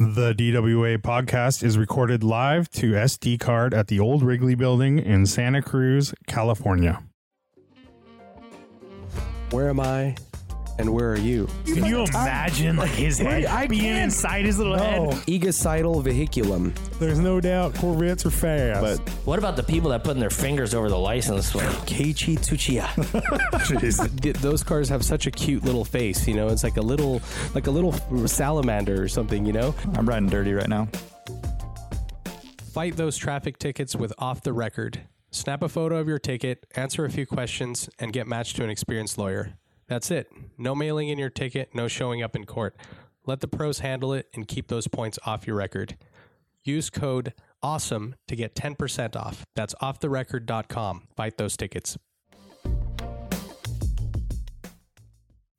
The DWA podcast is recorded live to SD card at the old Wrigley building in Santa Cruz, California. Where am I? And where are you? Can you imagine like his head I being can't. inside his little head? No, Egocidal vehiculum. there's no doubt Corvettes are fast. But What about the people that putting their fingers over the license plate? Keiichi Tsuchiya. Th- Those cars have such a cute little face, you know. It's like a little, like a little salamander or something, you know. I'm riding dirty right now. Fight those traffic tickets with off the record. Snap a photo of your ticket, answer a few questions, and get matched to an experienced lawyer. That's it. No mailing in your ticket, no showing up in court. Let the pros handle it and keep those points off your record. Use code AWESOME to get 10% off. That's offtherecord.com. Fight those tickets.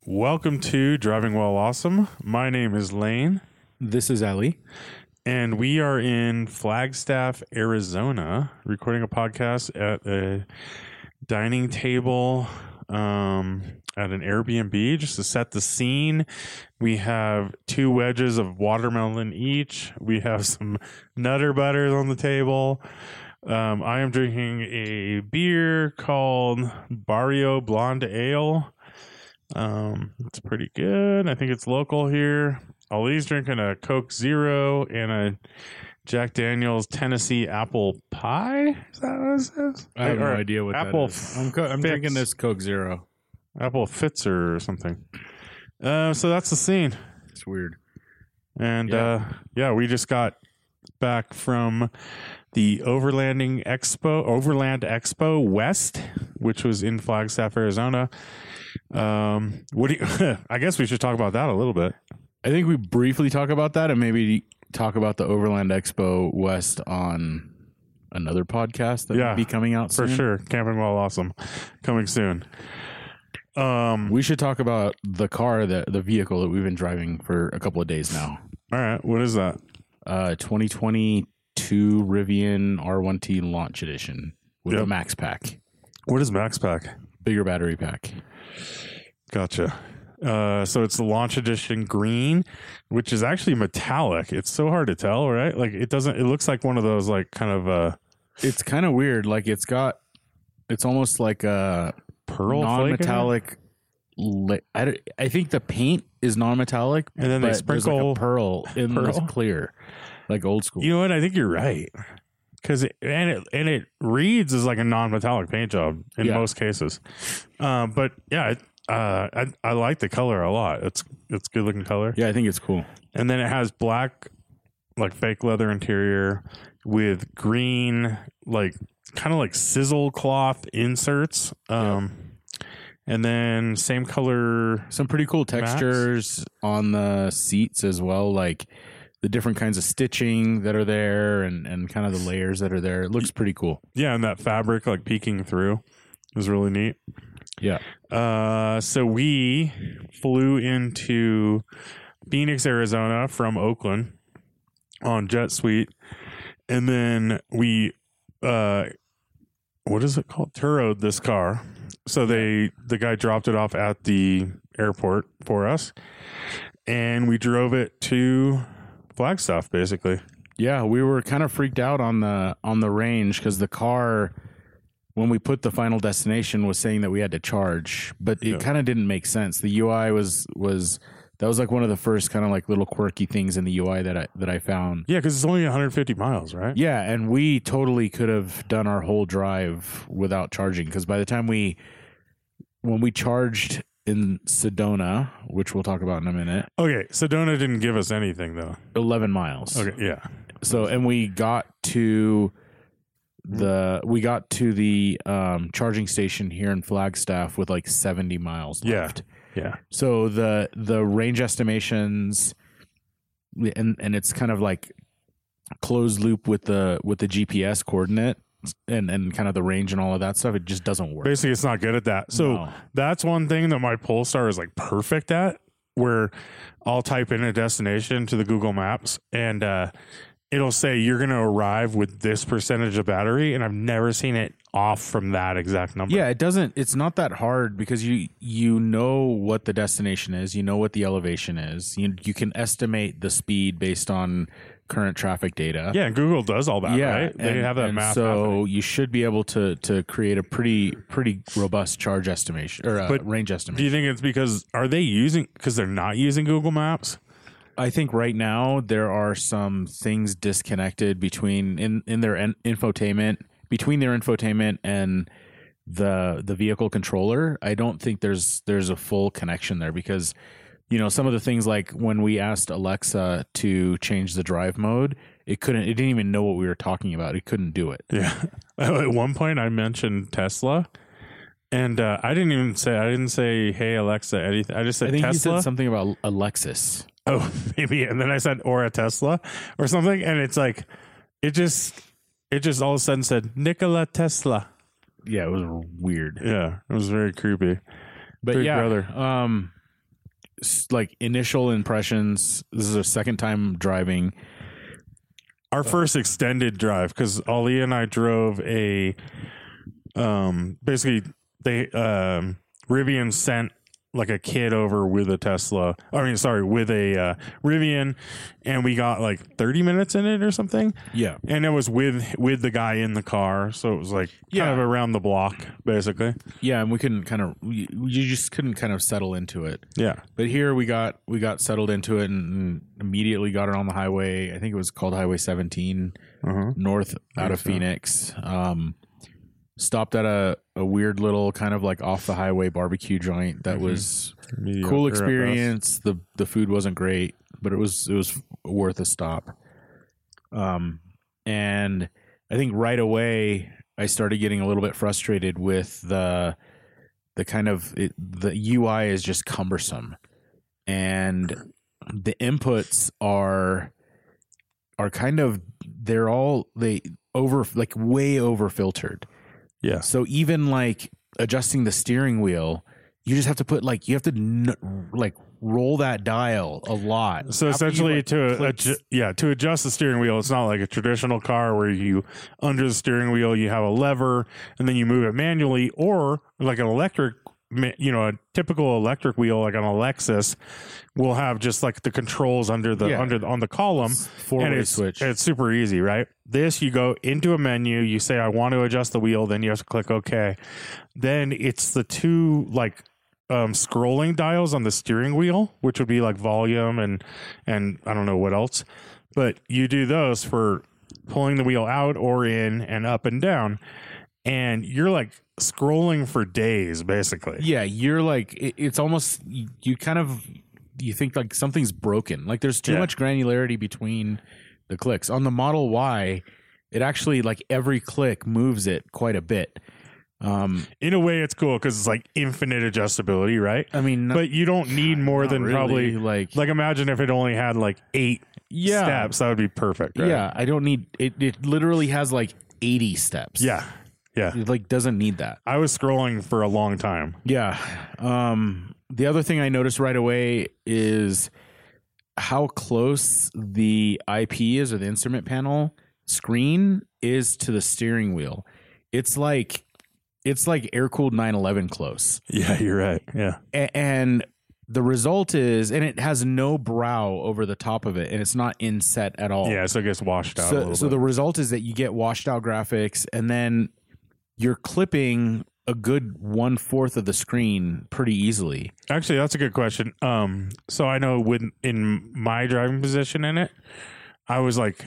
Welcome to Driving Well Awesome. My name is Lane, This is Ali. and we are in Flagstaff, Arizona, recording a podcast at a dining table um, at an Airbnb just to set the scene. We have two wedges of watermelon each. We have some Nutter Butters on the table. Um, I am drinking a beer called Barrio Blonde Ale. Um, it's pretty good. I think it's local here. Ali's drinking a Coke Zero and a Jack Daniels Tennessee Apple Pie. Is that what it says? I have no Or idea what Apple that is. I'm, co- I'm drinking this Coke Zero. Apple Fitzer or something. Uh, so that's the scene. It's weird. And Yeah. uh, yeah, we just got back from the Overlanding Expo, Overland Expo West, which was in Flagstaff, Arizona. Um, what do you, I guess we should talk about that a little bit. I think we briefly talk about that and maybe talk about the Overland Expo West on another podcast that Yeah, will be coming out For sure. Camping Well Awesome coming soon. Um, We should talk about the car that the vehicle that we've been driving for a couple of days now. all right. What is that? Uh 2022 Rivian R1T launch edition with Yep. a max pack, What is Max Pack? bigger battery pack. Gotcha. Uh, so it's the launch edition green, which is actually metallic. It's so hard to tell, right? Like it doesn't. It looks like one of those like kind of uh It's kind of weird like it's got it's almost like a pearl flake in it? non-metallic li- I, I think the paint is non-metallic And then they like sprinkle a pearl in pearl? clear like old school You know what? I think you're right. Because it, and it and it reads as like a non-metallic paint job in Yeah. most cases. Um, but yeah, it, uh, I I like the color a lot. It's it's good looking color. yeah i think it's cool And then it has black, like fake leather interior with green, like kind of like sizzle cloth inserts. Um, and then same color. some pretty cool textures on the seats as well like the different kinds of stitching that are there and and kind of the layers that are there it looks pretty cool Yeah, and that fabric like peeking through is really neat. yeah Uh, so we flew into Phoenix, Arizona from Oakland on Jet Suite, and then we, uh, what is it called? Turoed this car. So they, the guy dropped it off at the airport for us, and we drove it to Flagstaff, basically. Yeah, we were kind of freaked out on the on the range because the car, when we put the final destination, was saying that we had to charge, but it Yeah. kind of didn't make sense. The UI was was that was like one of the first kind of like little quirky things in the UI that I that I found. Yeah, because it's only 150 miles, right? Yeah, and we totally could have done our whole drive without charging because by the time we when we charged in Sedona, which we'll talk about in a minute, Okay, Sedona didn't give us anything though. eleven miles. Okay, yeah. so and we got to the we got to the um charging station here in Flagstaff with like 70 miles Yeah. left. Yeah. So the the range estimations and and it's kind of like closed loop with the with the GPS coordinate and and kind of the range and all of that stuff it just doesn't work. Basically, it's not good at that. So No. that's one thing that my Polestar is like perfect at, where I'll type in a destination to the Google Maps and uh, it'll say you're going to arrive with this percentage of battery, and I've never seen it off from that exact number. Yeah, it doesn't. It's not that hard because you you know what the destination is. You know what the elevation is. You you can estimate the speed based on current traffic data. yeah. Google does all that, yeah, right? They and- have that math. So happening. you should be able to to create a pretty pretty robust charge estimation or uh, But range estimation. do you think it's because are they using because they're not using Google Maps? I think right now there are some things disconnected between in in their en- infotainment between their infotainment and the the vehicle controller. I don't think there's there's a full connection there because you know some of the things like when we asked Alexa to change the drive mode, it couldn't. It didn't even know what we were talking about. It couldn't do it. Yeah. At one point, I mentioned Tesla, and uh, I didn't even say I didn't say Hey Alexa anything. I just said I think Tesla. said something about Alexis. Oh, maybe, and then I said or a Tesla or something, and it's like it just it just all of a sudden said Nikola Tesla. Yeah, it was weird. Yeah, it was very creepy. But Big yeah, brother. um, like initial impressions. This is our second time driving. Our first extended drive because Ali and I drove a um basically they um Rivian sent like a kid over with a Tesla. I mean, sorry, with a uh, Rivian, and we got like 30 minutes in it or something. Yeah, And it was with with the guy in the car, so it was like kind Yeah. of around the block, basically. yeah, and we couldn't kind of you you just couldn't kind of settle into it. Yeah, But here we got we got settled into it and, and immediately got it on the highway. I think it was called Highway 17 uh-huh. north out of so. Phoenix. Um, stopped at a, a weird little kind of like off the highway barbecue joint that Mhm. was Mediocre cool experience. The the food wasn't great, but it was it was worth a stop. Um, and I think right away I started getting a little bit frustrated with the the kind of it, the UI is just cumbersome, and the inputs are are kind of they're all they over like way over filtered. Yeah, So even like adjusting the steering wheel, you just have to put like you have to n- like roll that dial a lot. So After you, essentially, like, to adju- yeah to adjust the steering wheel, it's not like a traditional car where you under the steering wheel you have a lever and then you move it manually, or like an electric, you know, a typical electric wheel like a Lexus will have just like the controls under the Yeah. under the, on the column. four and way it's, switch. It's super easy, right? This you go into a menu, you say I want to adjust the wheel, then you have to click OK. Then it's the two like um, scrolling dials on the steering wheel, which would be like volume and and I don't know what else. But you do those for pulling the wheel out or in and up and down, and you're like scrolling for days basically. yeah, you're like it, it's almost you, you kind of you think like something's broken. Like there's too Yeah. much granularity between the clicks. On the Model Y, it actually like every click moves it quite a bit. Um, In a way, it's cool because it's like infinite adjustability, right? I mean, But you don't need more than really, probably like like imagine if it only had like eight yeah, steps, that would be perfect. Right? yeah. I don't need it. It literally has like 80 steps. yeah, yeah. it like doesn't need that. I was scrolling for a long time. Yeah. Um, the other thing I noticed right away is how close the IP is or the instrument panel screen is to the steering wheel. It's like it's like air cooled 911 close. Yeah, you're right. Yeah, A- and the result is and it has no brow over the top of it and it's not inset at all. yeah. So it gets washed out. a So, little so the result is that you get washed out graphics, and then you're clipping a good one fourth of the screen pretty easily. Actually, that's a good question. Um, so I know when in my driving position in it, I was like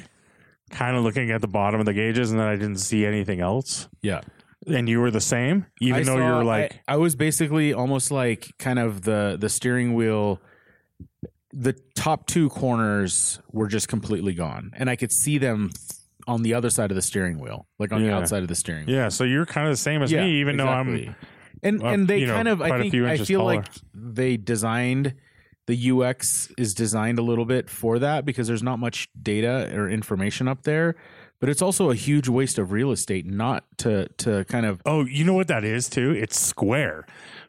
kind of looking at the bottom of the gauges, and then I didn't see anything else. Yeah, And you were the same, even I though saw- you were like, I, I was basically almost like kind of the the steering wheel. The top two corners were just completely gone, and I could see them on the other side of the steering wheel, like on the outside of the steering. wheel. yeah. So you're kind of the same as me, even though I'm. and and they you know, kind of I think I feel taller. like they designed the UX is designed a little bit for that because there's not much data or information up there. But it's also a huge waste of real estate not to to kind of Oh, you know what that is too? It's square.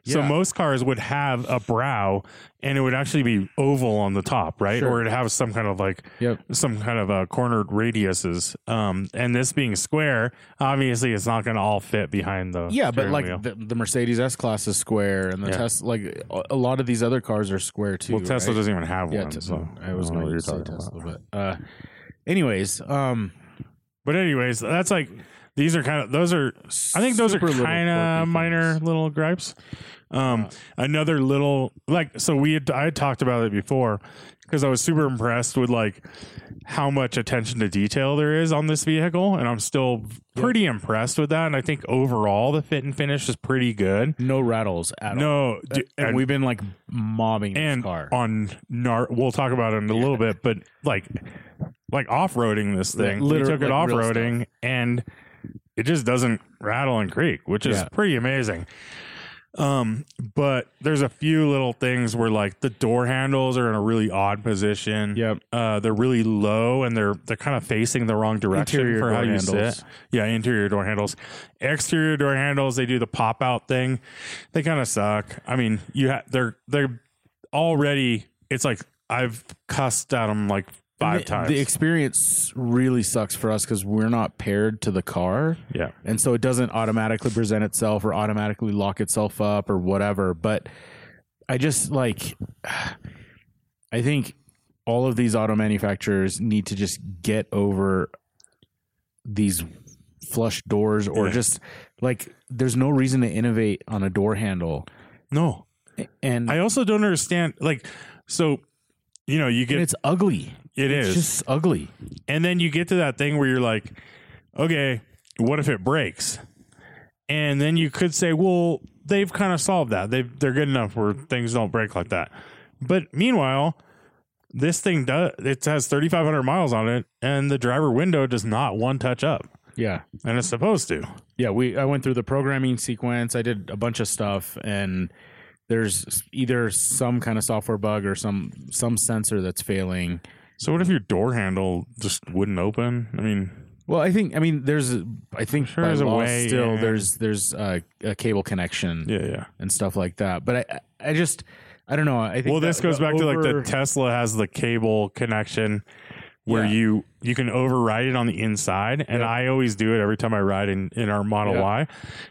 So most cars would have a brow and it would actually be oval on the top, right? Sure. Or it'd have some kind of like Yep. some kind of uh, cornered radiuses. Um, and this being square, obviously it's not going to all fit behind the yeah, but like the, the Mercedes S class is square, and the Yeah. Tesla like a- lot of these other cars are square too. well, Tesla right? doesn't even have Yeah, one. Te- so I was going to say Tesla, about. but uh, anyways, um, But anyways, that's like these are kind of those are I think those Super are little kind quirky of minor things. little gripes. Um, another little like so we had I had talked about it before because I was super impressed with like how much attention to detail there is on this vehicle, and I'm still pretty impressed with that. And I think overall the fit and finish is pretty good. no rattles at all. No, d- and, and, we've been like mobbing and this car. on nar we'll talk about it in a little bit, but like like off roading this thing, we literal- took it like off roading and it just doesn't rattle and creak, which is Yeah. pretty amazing. Um, but there's a few little things where like the door handles are in a really odd position. Yep. Uh, they're really low and they're they're kind of facing the wrong direction Interior for how door you handles. sit. Yeah, interior door handles. Exterior door handles, they do the pop out thing. They kind of suck. I mean, you have they're they're already. It's like I've cussed at them like five the, times. The experience really sucks for us because we're not paired to the car. yeah, and so it doesn't automatically present itself or automatically lock itself up or whatever but i just like i think all of these auto manufacturers need to just get over these flush doors or Yeah. just like there's no reason to innovate on a door handle no. and, I also don't understand. Like, so you know, you and get it's ugly it it's is, just ugly and then you get to that thing where you're like, okay, what if it breaks? And then you could say, well, they've kind of solved that. They they're good enough where things don't break like that. But meanwhile, this thing does it has 3500 miles on it and the driver window does not one touch up yeah and it's supposed to. yeah we i went through the programming sequence i did a bunch of stuff and there's either some kind of software bug or some some sensor that's failing So what if your door handle just wouldn't open? I mean, well i think i mean there's i think Sure there's a way, still yeah. there's there's a, a cable connection yeah, yeah. and stuff like that but i i just i don't know i think Well, this that goes back to like the Tesla has the cable connection where Yeah. you you can override it on the inside, and Yeah. I always do it every time I ride in in our Model Yeah. Y,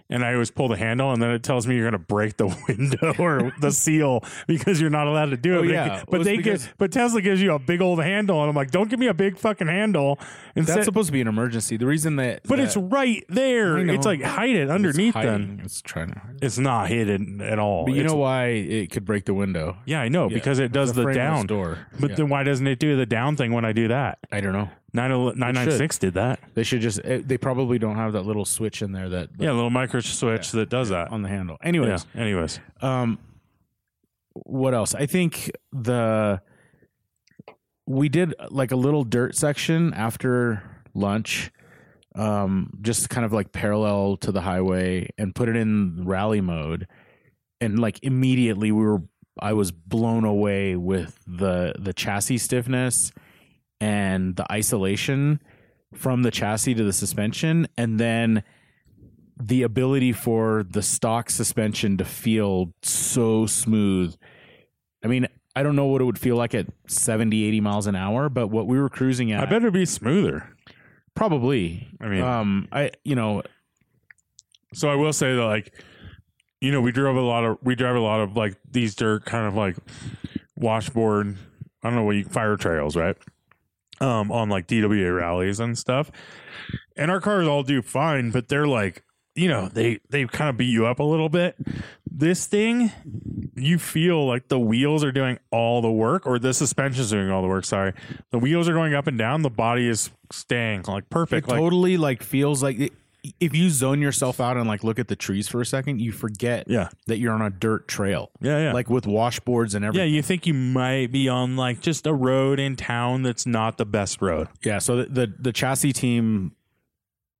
and I always pull the handle, and then it tells me you're going to break the window or the seal because you're not allowed to do oh, it. Oh, But yeah. But it's they because- give, but Tesla gives you a big old handle, and I'm like, don't give me a big fucking handle. Instead, that's supposed to be an emergency the reason that but that it's right there. It's like hide it it's underneath hiding. them. it's trying to hide. It's not hidden at all. but you It's- know why it could break the window Yeah, I know Yeah. because it does the down. door But then why doesn't it do the down thing when I do that? i don't know 996 did that. they should just eh, they probably don't have that little switch in there that Yeah, a little micro switch that does that. on the handle Yeah. anyways Anyways, Um, what else? I think the we did like a little dirt section after lunch, um, just kind of like parallel to the highway, and put it in rally mode, and like immediately we were I was blown away with the the chassis stiffness and the isolation from the chassis to the suspension, and then the ability for the stock suspension to feel so smooth. I mean, I don't know what it would feel like at 70, 80 miles an hour, but what we were cruising at, I better be smoother. probably. I mean- um, I you know, So I will say that, like, you know, we drove a lot of, we drive a lot of like these dirt kind of like washboard, I don't know what you, fire trails, right? Um, on like DWA rallies and stuff. And our cars all do fine, but they're like, you know, they, they kind of beat you up a little bit. This thing, you feel like the wheels are doing all the work, or the suspension's doing all the work. Sorry. The wheels are going up and down. The body is staying like perfect. it Like, totally like feels like it, if you zone yourself out and like look at the trees for a second, you forget Yeah. that you're on a dirt trail. Yeah, yeah. Like with washboards and everything. Yeah, you think you might be on like just a road in town that's not the best road. Yeah. So the, the the chassis team,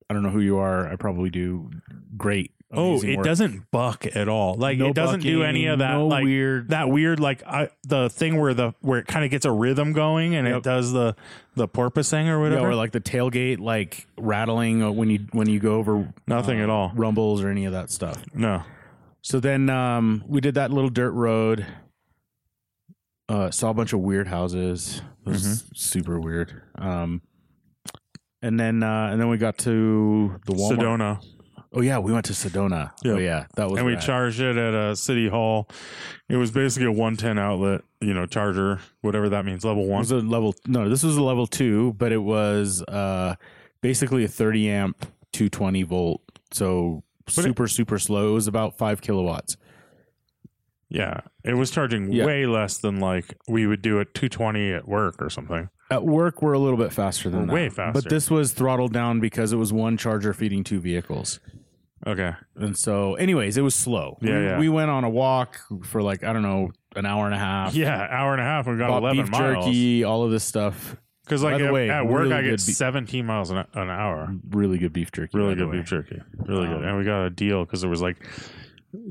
I don't know who you are. I probably do. Great Oh, it work. doesn't buck at all. Like No it doesn't do any of that. no like weird- that weird like I, the thing where the where it kind of gets a rhythm going and Yep. it does the the porpoising or whatever. Yeah, or like the tailgate like rattling uh, when you when you go over Nothing uh, at all. rumbles or any of that stuff. no. So then um, we did that little dirt road. Uh, saw a bunch of weird houses. It was Mm-hmm. super weird. Um, and then uh, and then we got to the Walmart. Sedona. Oh yeah, we went to Sedona. Yeah. Oh yeah, that was and we rad. charged it at a city hall. It was basically a 110 outlet, you know, charger, whatever that means, level It one. was a level no, this was a level two, but it was uh, basically a 30 amp 220 volt. So it- super super slow. It was about five kilowatts. Yeah, it was charging Yeah. way less than like we would do at 220 at work or something. At work, we're a little bit faster than We're that. way faster. But this was throttled down because it was one charger feeding two vehicles. Okay, And so, anyways, it was slow. Yeah, we, yeah. we went on a walk for like, I don't know, an hour and a half. yeah, hour and a half. We got Bought 11 beef miles. jerky, all of this stuff. Because like at, way, at work, really I get be- 17 miles an, an hour. Really good beef jerky. Really good way. beef jerky. Really good. Um, And we got a deal because it was like,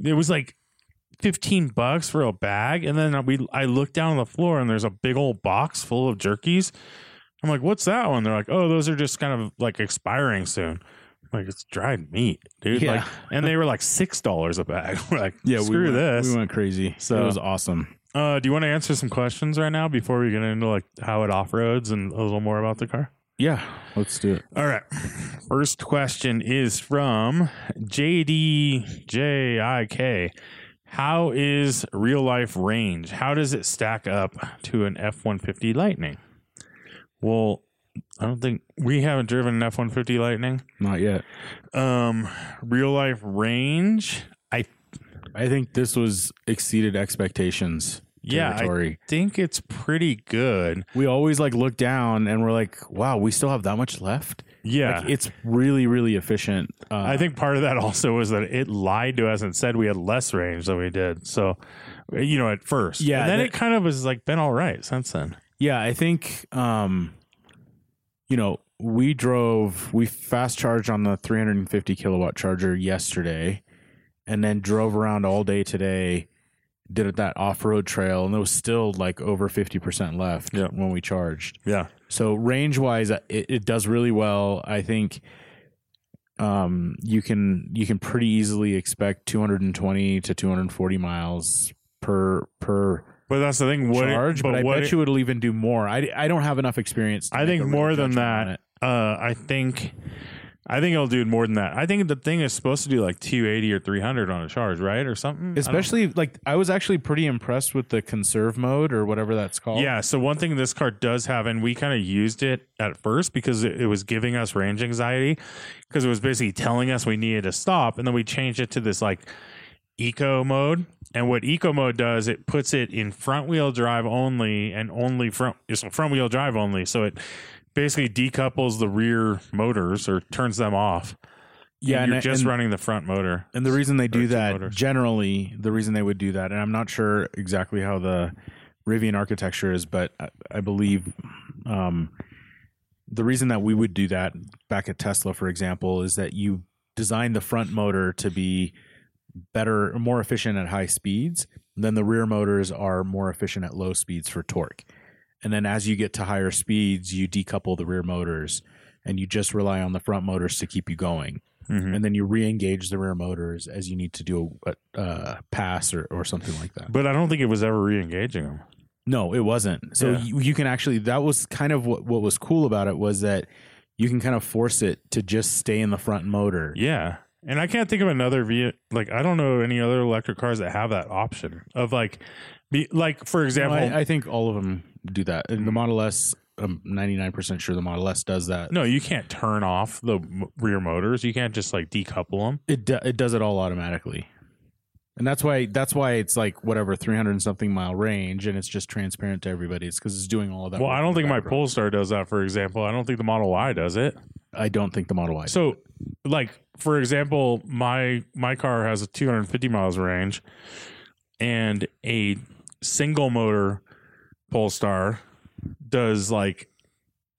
it was like 15 bucks for a bag. And then we, I looked down on the floor and there's a big old box full of jerkies. I'm like, what's that one? They're like, oh, those are just kind of like expiring soon. Like, it's dried meat, dude. Yeah. Like, and they were like $6 a bag. We're like, Yeah, screw we went, this. We went crazy. So- it was awesome. Uh, do you want to answer some questions right now before we get into like how it off roads and a little more about the car? Yeah, let's do it. All right. First question is from JDJIK. How is real life range? How does it stack up to an F 150 Lightning? Well, I don't think we haven't driven an F 150 Lightning. Not yet. Um, real life range, I I think this was exceeded expectations. Yeah, I- think it's pretty good. we always like look down and we're like, wow, we still have that much left. Yeah. Like, it's really, really efficient. Uh, I think part of that also was that it lied to us and said we had less range than we did. So, you know, at first, Yeah, and then that- it kind of was like been all right since then. Yeah, I think um you know, we drove we fast charged on the 350 kilowatt charger yesterday and then drove around all day today did it that off-road trail and there was still like over 50% left Yeah. when we charged. Yeah, So range-wise it, it does really well. I think um you can you can pretty easily expect 220 to 240 miles per per but that's the thing. What it- charge, but, I bet it- you it'll even do more. I, I don't have enough experience. To I think more than that. Uh, I think, I think it'll do more than that. I think the thing is supposed to do like 280 or 300 on a charge, right, or something. I Especially like I was actually pretty impressed with the conserve mode or whatever that's called. Yeah. So one thing this car does have, and we kind of used it at first because it, it was giving us range anxiety because it was basically telling us we needed to stop, and then we changed it to this like eco mode. And what eco mode does, it puts it in front wheel drive only and only front it's front wheel drive only. So it basically decouples the rear motors or turns them off. yeah. and And, you're just and, running the front motor. and the reason they do that motors. generally, the reason they would do that, and I'm not sure exactly how the Rivian architecture is, but I, I believe um, the reason that we would do that back at Tesla, for example, is that you design the front motor to be better, more efficient at high speeds. Then the rear motors are more efficient at low speeds for torque. And then as you get to higher speeds, you decouple the rear motors and you just rely on the front motors to keep you going. Mhm. And then you re-engage the rear motors as you need to do a, a pass or, or something like that. But I don't think it was ever re-engaging them. No, it wasn't. So Yeah. you, you can actually that was kind of what what was cool about it was that you can kind of force it to just stay in the front motor. Yeah. And I can't think of another vehicle. Like, I don't know any other electric cars that have that option of like, be like, for No, example, I, I think all of them do that. And the mm. Model S, I'm 99% sure the Model S does that. no, you can't turn off the rear motors. You can't just like decouple them. It do, it does it all automatically. And that's why that's why it's like whatever 300 and something mile range and it's just transparent to everybody. It's cuz it's doing all of that. Well, I don't think my. Polestar does that, for example. I don't think the Model Y does it. I don't think the Model Y. So, like, for example, my my car has a 250 miles range and a single motor Polestar does like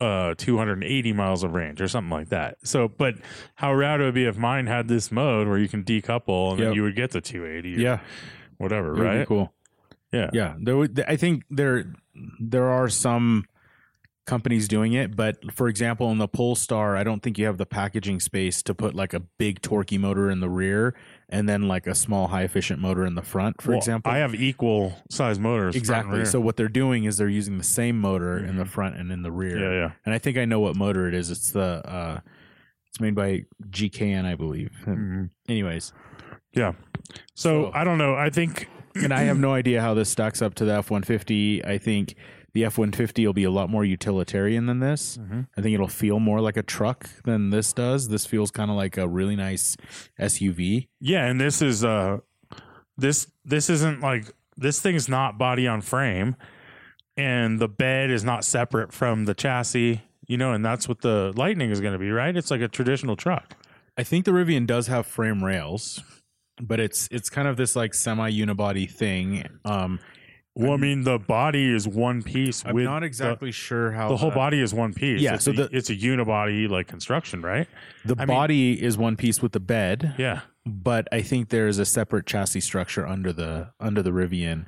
uh 280 miles of range or something like that. So, but how rad it would be if mine had this mode where you can decouple and then you would get the 280 Yeah, whatever, it right? cool. Yeah. Yeah, there would. I think there there are some companies doing it, but for example, in the Polestar, I don't think you have the packaging space to put like a big torquey motor in the rear and then like a small high efficient motor in the front. For Well, example, I have equal size motors. exactly. So what they're doing is they're using the same motor in the front and in the rear. yeah, yeah. And I think I know what motor it is. It's the uh, it's made by GKN, I believe. Mhm. Anyways, Yeah. So, So- I don't know. I think and I have no idea how this stacks up to the F one fifty. I think the F one fifty will be a lot more utilitarian than this. Mhm. I think it'll feel more like a truck than this does. This feels kind of like a really nice SUV. yeah, and this is uh this this isn't like this thing's not body on frame and the bed is not separate from the chassis, you know, and that's what the Lightning is going to be, right? It's like a traditional truck. I think the Rivian does have frame rails, but it's it's kind of this like semi unibody thing. Um, Well, I mean, the body is one piece I'm with not the- exactly sure how the, whole the- body is one piece. Yeah, it's so a, the- it's a unibody like construction, right? The I mean- body is one piece with the bed, Yeah. but I think there is a separate chassis structure under the under the Rivian.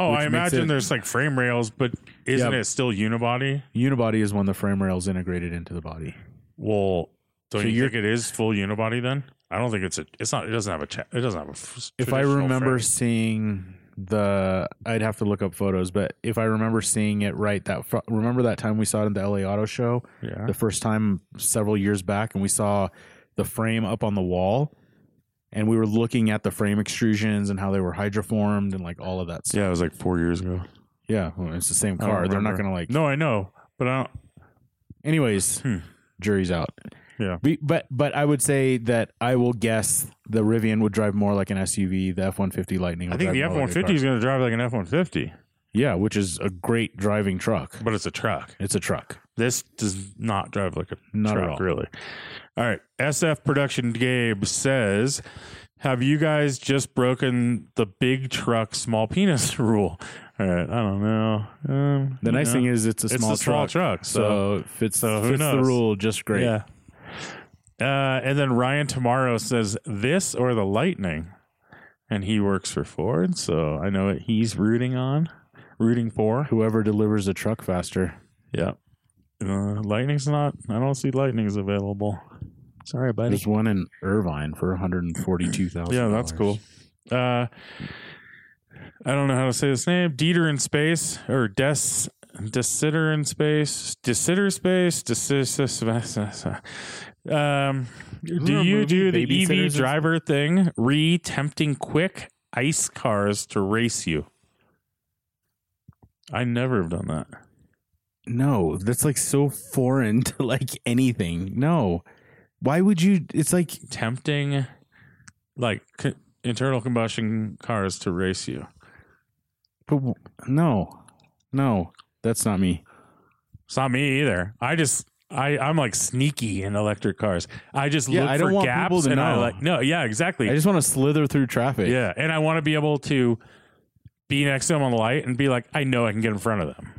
Oh, Which I makes imagine it- there's like frame rails, but isn't Yeah. it still unibody? Unibody is when the frame rail is integrated into the body. Well, don't So you you're- think it is full unibody then? I don't think it's a. It's not. It doesn't have a. Cha- it doesn't have a. f- If I traditional remember frame. seeing the, I'd have to look up photos, but if I remember seeing it right, that remember that time we saw it in the LA Auto Show, Yeah. the first time several years back, and we saw the frame up on the wall, and we were looking at the frame extrusions and how they were hydroformed and like all of that stuff. Yeah, it was like four years ago. Yeah, well, it's the same car. They're not to like. No, I know, but I don't. Anyways, Hmm. jury's out. Yeah. But but I would say that I will guess the Rivian would drive more like an SUV. The F one fifty Lightning. I think the F one fifty is going to drive like an F one fifty, Yeah, which is a great driving truck. but it's a truck. It's a truck. This does not drive like a Not at truck, all. really. All right. SF Production Gabe says, Have you guys just broken the big truck, small penis rule? All right. I don't know. Um, The nice know, thing is it's a it's small a small truck, truck. So, so fits so fits the rule just great. yeah. Uh, and then Ryan Tomorrow says, This or the Lightning? And he works for Ford. So I know what he's rooting on, rooting for. Whoever delivers the truck faster. Yeah. Uh, Lightning's not, I don't see Lightning's available. Sorry, buddy. There's one in Irvine for one hundred and forty two thousand. Yeah, that's cool. Uh, I don't know how to say this name. Dieter in space or Des Desitter in space, Desitter space, Desitter. Um, do you do the EV driver thing? Re tempting quick ice cars to race you. I never have done that. No, that's like so foreign to like anything. No, why would you? It's like Tempting, like c- internal combustion cars to race you. but w- no, no, that's not me. It's not me either. I just I I'm like sneaky in electric cars. I just Yeah, look I for don't want gaps people to and I know. like no, yeah, exactly. I just want to slither through traffic. yeah, and I want to be able to be next to them on the light and be like, I know I can get in front of them.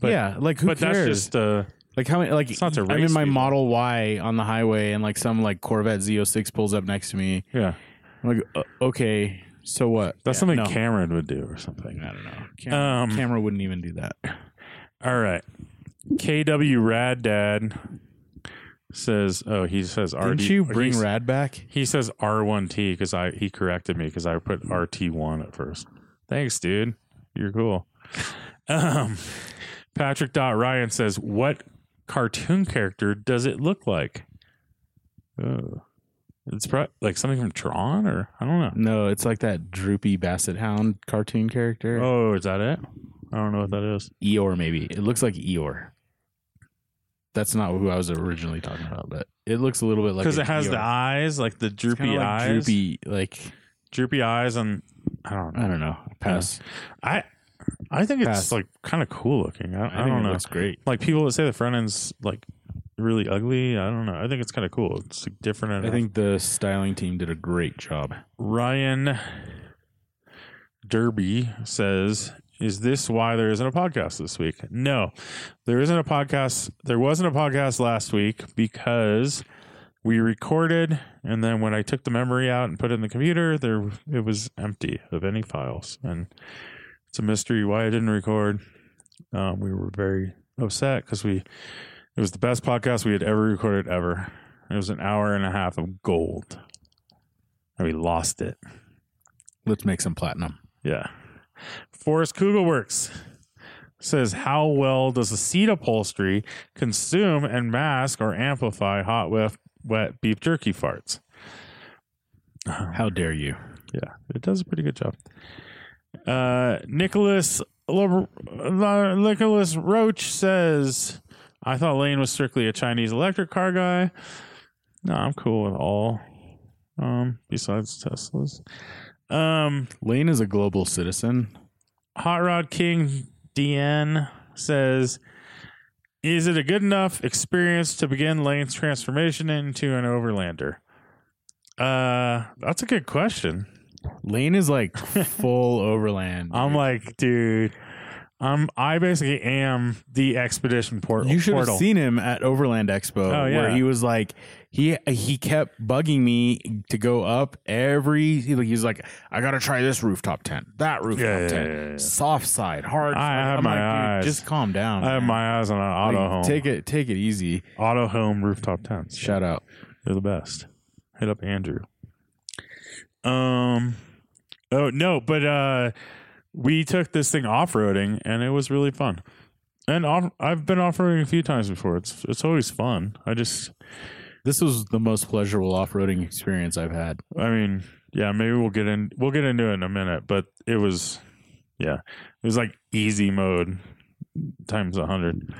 But, yeah, like who but cares? that's just uh like how many? Like It's not to I'm race in my people. Model Y on the highway, and like some like Corvette Z06 pulls up next to me. yeah. I'm like, uh, okay, so what? That's Yeah, something no. Cameron would do or something. I don't know. Camera, Um, camera wouldn't even do that. All right. KW Rad Dad says, oh, he says RD. Didn't you bring he's- Rad back? He says R1T because I he corrected me because I put RT1 at first. Thanks, dude. You're cool. Um, Patrick Dot Ryan says, "What cartoon character does it look like?" Oh, it's like something from Tron, or I don't know. No, it's like that droopy basset hound cartoon character. Oh, is that it? I don't know what that is. Eeyore, maybe. It looks like Eeyore. That's not who I was originally talking about, but it looks a little bit like Because it has the eyes, like the droopy kinda like eyes, droopy, like droopy eyes, and I don't know. I don't know. Pass. I I think it's like kind of cool looking. I, I, think don't know. It's great. like people that say the front end's like really ugly. I don't know. I think it's kind of cool. It's like, different. I think the styling team did a great job. Ryan Derby says Is this why there isn't a podcast this week? No, there isn't a podcast. There wasn't a podcast last week because we recorded, and then when I took the memory out and put it in the computer, there it was empty of any files, and it's a mystery why I didn't record. Um, we were very upset because we it was the best podcast we had ever recorded ever. It was an hour and a half of gold, and we lost it. Let's make some platinum. Yeah. Forrest Kugelworks says, How well does the seat upholstery consume and mask or amplify hot, wet, wet beef jerky farts? How dare you? Yeah, it does a pretty good job. Uh, Nicholas Le- Le- Nicholas Roach says, "I thought Lane was strictly a Chinese electric car guy. No, I'm cool with all. Um, besides Teslas. Um, Lane is a global citizen. Hot Rod King DN says, "Is it a good enough experience to begin Lane's transformation into an overlander?" Uh, that's a good question. Lane is like full overland. I'm like, dude, I'm I basically am the expedition port- you should portal. have seen him at Overland Expo, Oh, where he was like, he he kept bugging me to go up every. He, he was like, I gotta try this rooftop tent, that rooftop Yeah, tent, yeah, yeah. soft side, hard. I side. have I'm my like, dude, eyes. just calm down. I have my eyes on an auto Like, home. Take it, take it easy. Autohome rooftop tents. Shout out. They're the best. Hit up Andrew. Um oh no, but uh we took this thing off roading and it was really fun. And off, I've been off roading a few times before. It's it's always fun. I just This was the most pleasurable off roading experience I've had. I mean, yeah, maybe we'll get in we'll get into it in a minute, but it was yeah. It was like easy mode times a hundred.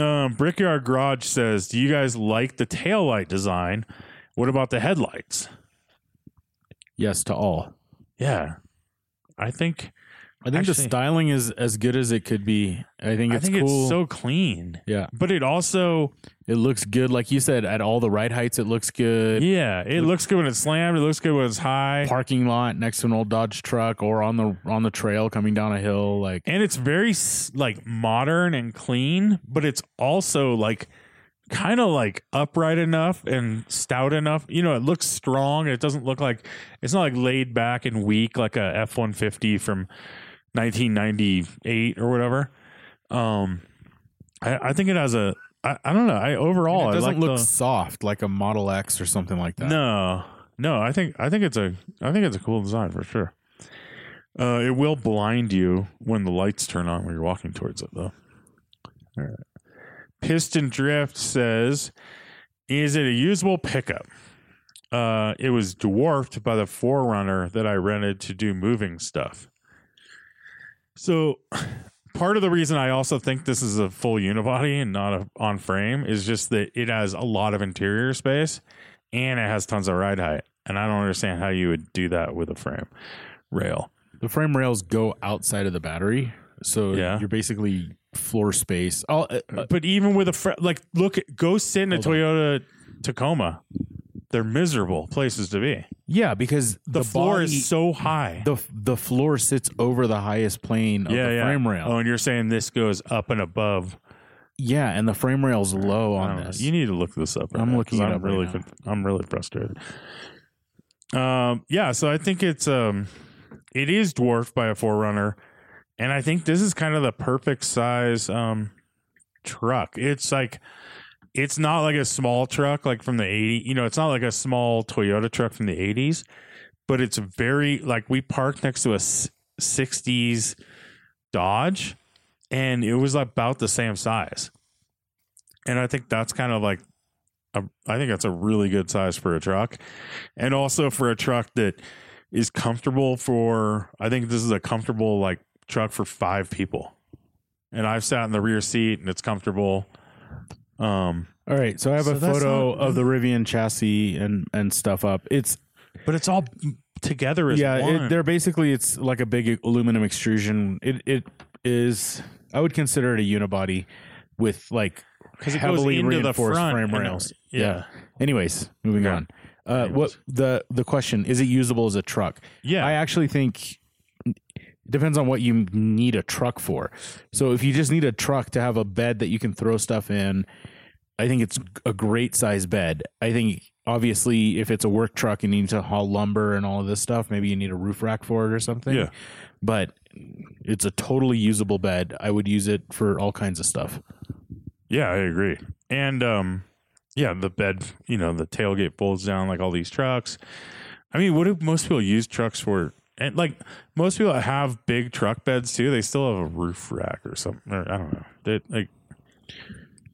Um Brickyard Garage says, Do you guys like the tail light design? What about the headlights? Yes to all. Yeah. I think I think the styling is as good as it could be. I think it's I think cool. it's so clean. yeah, But it also it looks good. Like you said, at all the right heights, it looks good. yeah, it looks good when it's slammed, it looks good when it's high. Parking lot next to an old Dodge truck, or on the on the trail coming down a hill. Like And it's very like modern and clean, but it's also like kind of like upright enough and stout enough. You know, it looks strong. It doesn't look like it's not like laid back and weak like a F one fifty from nineteen ninety eight or whatever. Um, I, I think it has a. I, I don't know. I overall it I doesn't like look the, soft like a Model X or something like that. No, no. I think I think it's a I think it's a cool design for sure. Uh, it will blind you when the lights turn on when you're walking towards it, though. All right. Piston Drift says, "Is it a usable pickup?" Uh, it was dwarfed by the 4Runner that I rented to do moving stuff. So, part of the reason I also think this is a full unibody and not a on frame is just that it has a lot of interior space and it has tons of ride height. And I don't understand how you would do that with a frame rail. The frame rails go outside of the battery, so Yeah. you're basically floor space. Oh, uh, uh, But even with a fr- like, look, go sit in a Hold on. Toyota Tacoma. They're miserable places to be. yeah, because The, floor body- is so high. the the floor sits over the highest plane of yeah, the yeah. frame rail. Oh, and you're saying this goes up and above. yeah, and the frame rail's low on don't know. this. You need to look this up. right I'm now, looking I'm up right really, conf- I'm really frustrated. Um, yeah, so I think it's um, it is dwarfed by a 4Runner, and I think this is kind of the perfect size um truck. It's like it's not like a small truck like from the 80 you know it's not like a small toyota truck from the 80s but it's very like we parked next to a 60s dodge and it was about the same size. And i think that's kind of like a, i think that's a really good size for a truck. And also for a truck that is comfortable for i think this is a comfortable like truck for five people. And i've sat in the rear seat and it's comfortable um All right, so I have So a photo not- of the Rivian chassis and and stuff up. It's but it's all together as yeah, one. it, they're basically it's like a big aluminum extrusion. It it is I would consider it a unibody with like 'Cause it goes heavily into the reinforced front frame and- rails. yeah. Anyways, moving Yeah. on. Uh, what the the question is it usable as a truck? yeah I actually think It depends on what you need a truck for. So if you just need a truck to have a bed that you can throw stuff in, I think it's a great size bed. I think obviously if it's a work truck and you need to haul lumber and all of this stuff, maybe you need a roof rack for it or something. Yeah. But it's a totally usable bed. I would use it for all kinds of stuff. Yeah, I agree. And um yeah, the bed, you know, the tailgate folds down like all these trucks. I mean, what do most people use trucks for? And like most people that have big truck beds too, they still have a roof rack or something. Or, I don't know. They like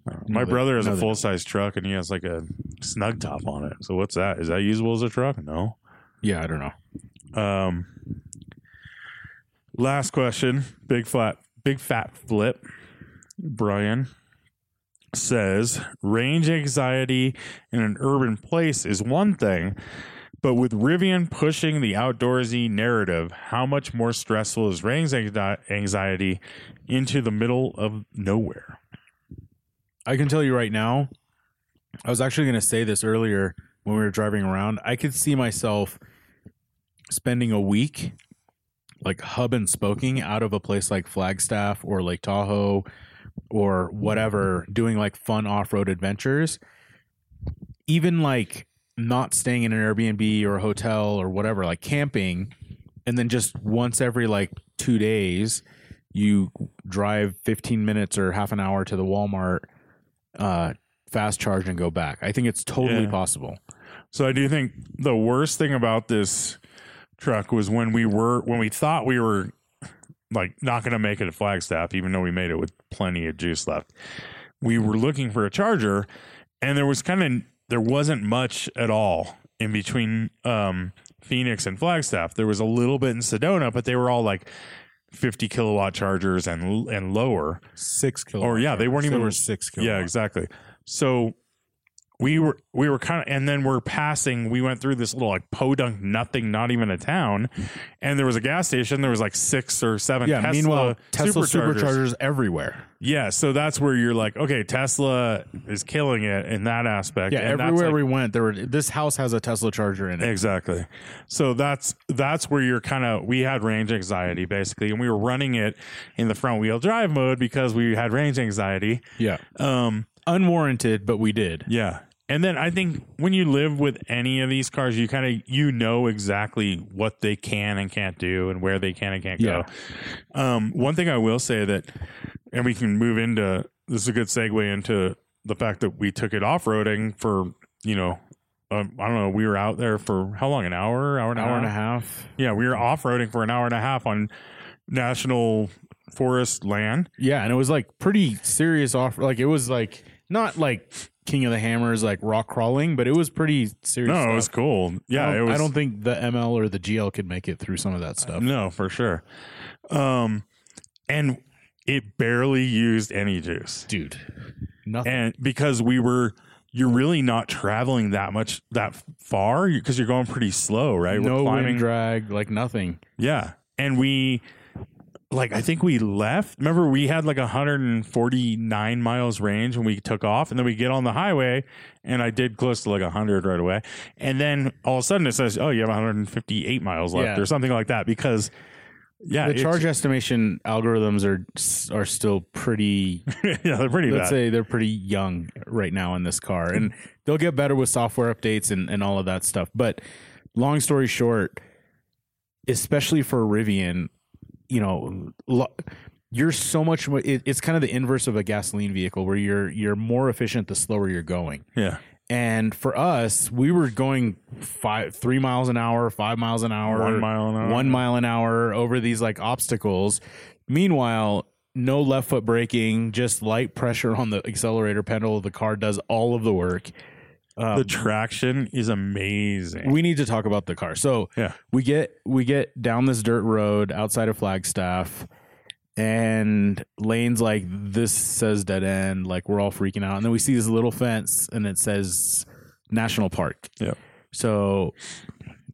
know. my No, they- brother has no, a full size truck and he has like a snug top on it. So what's that? Is that usable as a truck? No. Yeah, I don't know. Um, last question. Big flat, big fat flip. Brian says range anxiety in an urban place is one thing, but with Rivian pushing the outdoorsy narrative, how much more stressful is range anxiety into the middle of nowhere? I can tell you right now, I was actually going to say this earlier when we were driving around. I could see myself spending a week like hub and spoking out of a place like Flagstaff or Lake Tahoe or whatever, doing like fun off road adventures. Even like not staying in an Airbnb or a hotel or whatever, like camping, and then just once every like two days, you drive 15 minutes or half an hour to the Walmart uh fast charge and go back. I think it's totally Yeah. possible. So I do think the worst thing about this truck was when we were when we thought we were like not going to make it at Flagstaff, even though we made it with plenty of juice left. We were looking for a charger, and there was kind of there wasn't much at all in between um, Phoenix and Flagstaff. There was a little bit in Sedona, but they were all like. 50 kilowatt chargers and and lower Six kilowatt. or yeah, they weren't They even were six kilowatt. yeah, exactly. So we were we were kind of and then we're passing we went through this little like podunk nothing not even a town and there was a gas station there was like six or seven Yeah, Tesla meanwhile, Tesla superchargers. superchargers everywhere. yeah so that's where you're like okay Tesla is killing it in that aspect Yeah, and that's everywhere like- we went, there were this house has a Tesla charger in it. Exactly. So that's that's where you're kind of we had range anxiety basically, and we were running it in the front wheel drive mode because we had range anxiety. Yeah. Um, Unwarranted, but we did. Yeah. And then I think when you live with any of these cars, you kind of you know exactly what they can and can't do and where they can and can't Yeah. go. Um, one thing I will say that, and we can move into this is a good segue into the fact that we took it off roading for you know. Um, I don't know. We were out there for how long? An hour, hour and a Hour and a half. half. Yeah, we were off roading for an hour and a half on national forest land. Yeah, and it was like pretty serious off. Like it was like not like King of the Hammers, like rock crawling, but it was pretty serious. No, stuff. it was cool. Yeah, I don't, it was. I don't think the ML or the GL could make it through some of that stuff. No, for sure. Um, and it barely used any juice, Dude, nothing. and because we were, you're really not traveling that much that far because you're going pretty slow, right? no we're climbing, wind drag, like nothing. yeah, and we. Like I think we left. Remember, we had like 149 miles range when we took off, and then we get on the highway, and I did close to like 100 right away, and then all of a sudden it says, "Oh, you have 158 miles left," Yeah. or something like that, because yeah, The charge estimation algorithms are are still pretty. yeah, they're pretty let's bad. say they're pretty young right now in this car, and they'll get better with software updates and and all of that stuff. But long story short, especially for Rivian, you know, lo- you're so much. more- It, it's kind of the inverse of a gasoline vehicle, where you're you're more efficient the slower you're going. yeah, And for us, we were going five, three miles an hour, five miles an hour, One mile an hour. one mile an hour over these like obstacles. Meanwhile, no left foot braking, just light pressure on the accelerator pedal. The car does all of the work. Um, the traction is amazing. we need to talk about the car. So yeah, we get we get down this dirt road outside of Flagstaff, and lanes like this says dead end. Like we're all freaking out, and then we see this little fence, and it says national park. Yep. So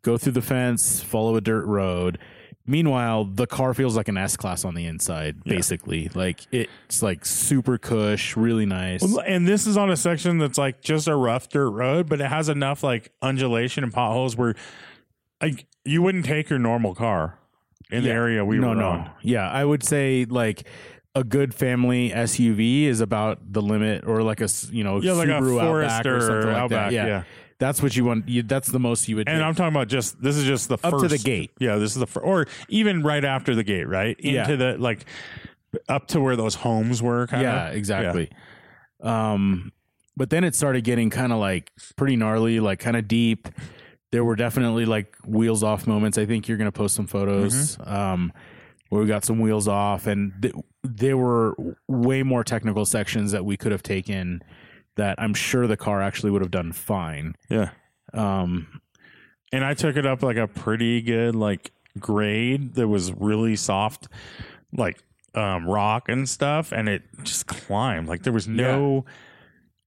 go through the fence, follow a dirt road. Meanwhile, the car feels like an S class on the inside, Yeah. basically. Like it's like super cush, really nice. And this is on a section that's like just a rough dirt road, but it has enough like undulation and potholes where like you wouldn't take your normal car in the area we no, were no. on. Yeah, I would say like a good family SUV is about the limit, or like a you know Yeah, like a Subaru Outback Forester or something like Outback, that. Yeah. yeah. That's what you want. You, that's the most you would. And. I'm talking about just this is just the Up first to the gate. Yeah, this is the fir- or even right after the gate, right into Yeah. the like up to where those homes were. Kind yeah, exactly. Um, but then it started getting kind of like pretty gnarly, like kind of deep. There were definitely like wheels off moments. I think you're gonna post some photos. Mm-hmm. Um, where we got some wheels off, and th- there were way more technical sections that we could have taken. That I'm sure the car actually would have done fine. Yeah. Um, and I took it up like a pretty good like grade that was really soft, like um, rock and stuff, and it just climbed. Like there was no,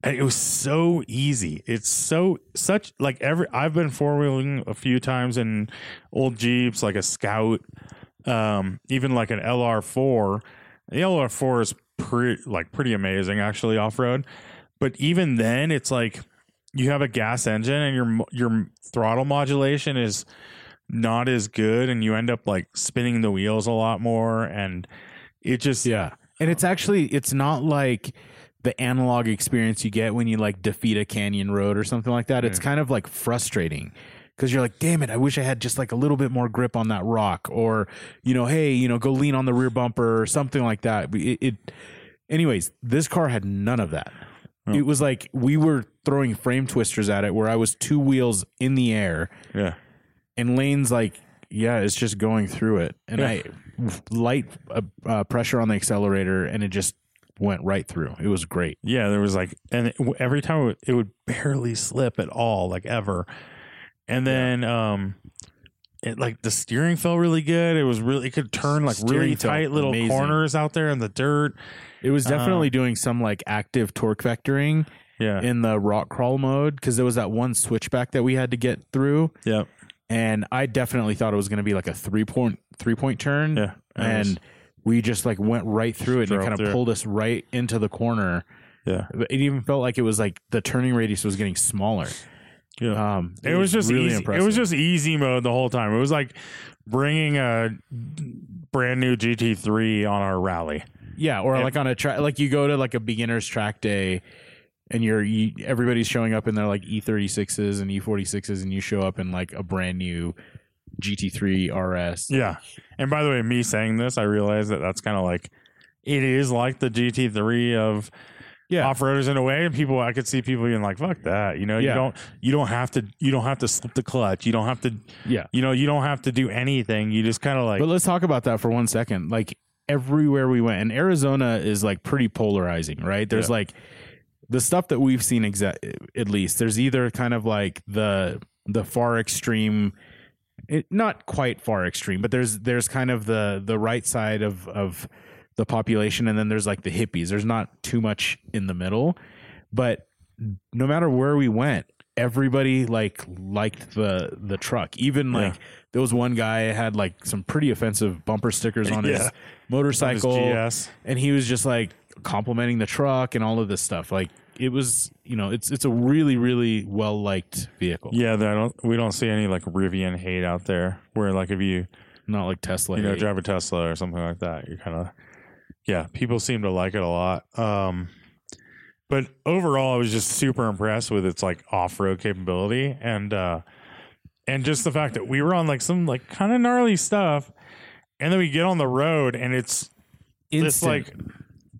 and it was so easy. It's so such like every. I've been four wheeling a few times in old Jeeps, like a Scout, um, even like an LR4. The LR4 is pretty like pretty amazing actually off road, but even then, it's like you have a gas engine and your your throttle modulation is not as good and you end up like spinning the wheels a lot more and it just Yeah. And it's actually it's not like the analog experience you get when you like defeat a canyon road or something like that. It's hmm. kind of like frustrating because you're like, damn it, I wish I had just like a little bit more grip on that rock or, you know, hey, you know, go lean on the rear bumper or something like that. It, it anyways, this car had none of that. It was like we were throwing frame twisters at it where I was two wheels in the air. Yeah. And Lane's like, yeah, it's just going through it, and I light uh, uh, pressure on the accelerator, and it just went right through. It was great. yeah there was like and it, every time it would, barely slip at all like ever. And then um it like the steering felt really good. It was really it could turn like really Steering felt tight little amazing. corners out there in the dirt It was definitely Uh, doing some like active torque vectoring yeah in the rock crawl mode because there was that one switchback that we had to get through, yeah and I definitely thought it was going to be like a three point three point turn. yeah And was- we just like went right through it, and it kind of pulled us right into the corner. yeah It even felt like it was like the turning radius was getting smaller. yeah Um, It was just really easy. impressive. It was just easy mode the whole time. It was like bringing a brand new GT3 on our rally. Yeah, or like on a track, like you go to like a beginner's track day, and you're you, everybody's showing up in their like E36s and E46s, and you show up in like a brand new GT3 RS. Yeah. And by the way, me saying this, I realize that that's kind of like it is like the GT3 of Yeah. off-roaders in a way. And people, I could see people being like, "Fuck that," you know. Yeah. You don't, you don't have to, you don't have to slip the clutch. You don't have to, Yeah. you know, you don't have to do anything. You just kind of like, But let's talk about that for one second. Like everywhere we went, and Arizona is like pretty polarizing, right? There's Yeah. like the stuff that we've seen exa- at least. There's either kind of like the the far extreme, it, not quite far extreme, but there's there's kind of the the right side of of the population, and then there's like the hippies. There's not too much in the middle, but no matter where we went, everybody like liked the the truck. Even like there was one guy had like some pretty offensive bumper stickers on his Yeah. Motorcycle, GS. and he was just like complimenting the truck and all of this stuff. Like it was, you know, it's it's a really really well liked vehicle. yeah, I don't, we don't see any like Rivian hate out there. Where like if you not like Tesla. you know hate. drive a Tesla or something like that, you kind of yeah, people seem to like it a lot. Um, but overall, I was just super impressed with its like off road capability and uh, and just the fact that we were on like some like kind of gnarly stuff, and then we get on the road and it's this like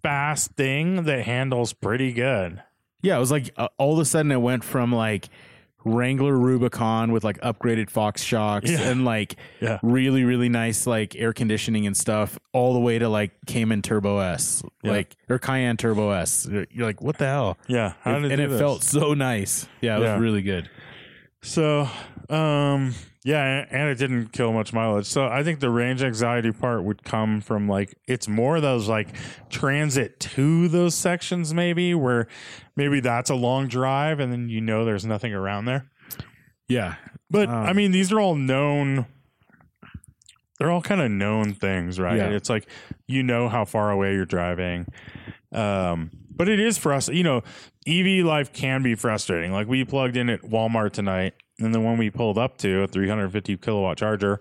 fast thing that handles pretty good. Yeah, it was like uh, all of a sudden it went from like Wrangler Rubicon with like upgraded Fox shocks Yeah. and like Yeah. really really nice like air conditioning and stuff, all the way to like Cayman Turbo S, Yeah. like or Cayenne Turbo S. You're like, what the hell? Yeah, how and did and do it this? felt so nice. Yeah, it was really good. So, um, yeah, and it didn't kill much mileage. So I think the range anxiety part would come from like it's more those like transit to those sections maybe where maybe that's a long drive and then you know there's nothing around there. Yeah, But Um, I mean, these are all known. They're all kind of known things, right? Yeah. It's like you know how far away you're driving. Um, but it is for us, you know, EV life can be frustrating. Like we plugged in at Walmart tonight, and the one we pulled up to a 350 kilowatt charger,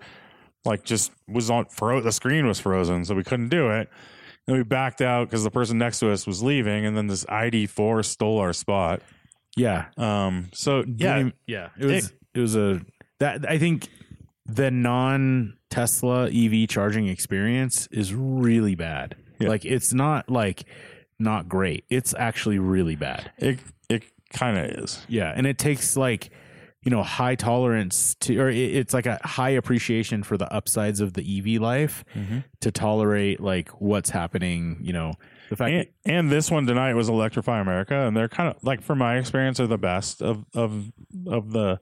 like just was on fro the screen was frozen, so we couldn't do it. And we backed out because the person next to us was leaving, and then this ID four stole our spot. Yeah, Um, so yeah, Didn't- yeah. It was it, was a that I think the non Tesla EV charging experience is really bad. Yeah. Like it's not like not great. It's actually really bad. it it kind of is. Yeah, and it takes like you know high tolerance to or it, it's like a high appreciation for the upsides of the EV life to tolerate like what's happening, you know, the fact And, and this one tonight was Electrify America, and they're kind of like, from my experience, are the best of of of the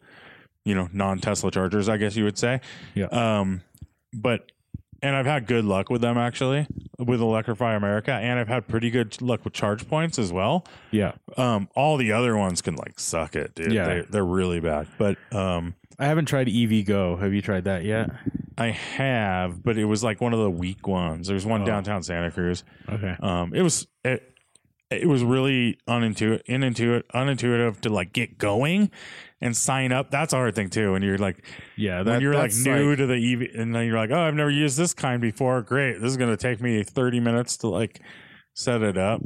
you know non Tesla chargers, I guess you would say. Yeah. Um, but and I've had good luck with them actually with Electrify America, and I've had pretty good luck with charge points as well. yeah. Um, all the other ones can like suck it, dude. Yeah. They, they're really bad. But um, I haven't tried EVgo. Have you tried that yet? I have, but it was like one of the weak ones. There's one downtown Santa Cruz. Okay. Um, it was it, it was really unintuitive, unintuitive, unintuitive to like get going and sign up. That's a hard thing too. And you're like, Yeah, when you're like new to the EV, and then you're like, oh, I've never used this kind before. Great, this is going to take me 30 minutes to like set it up.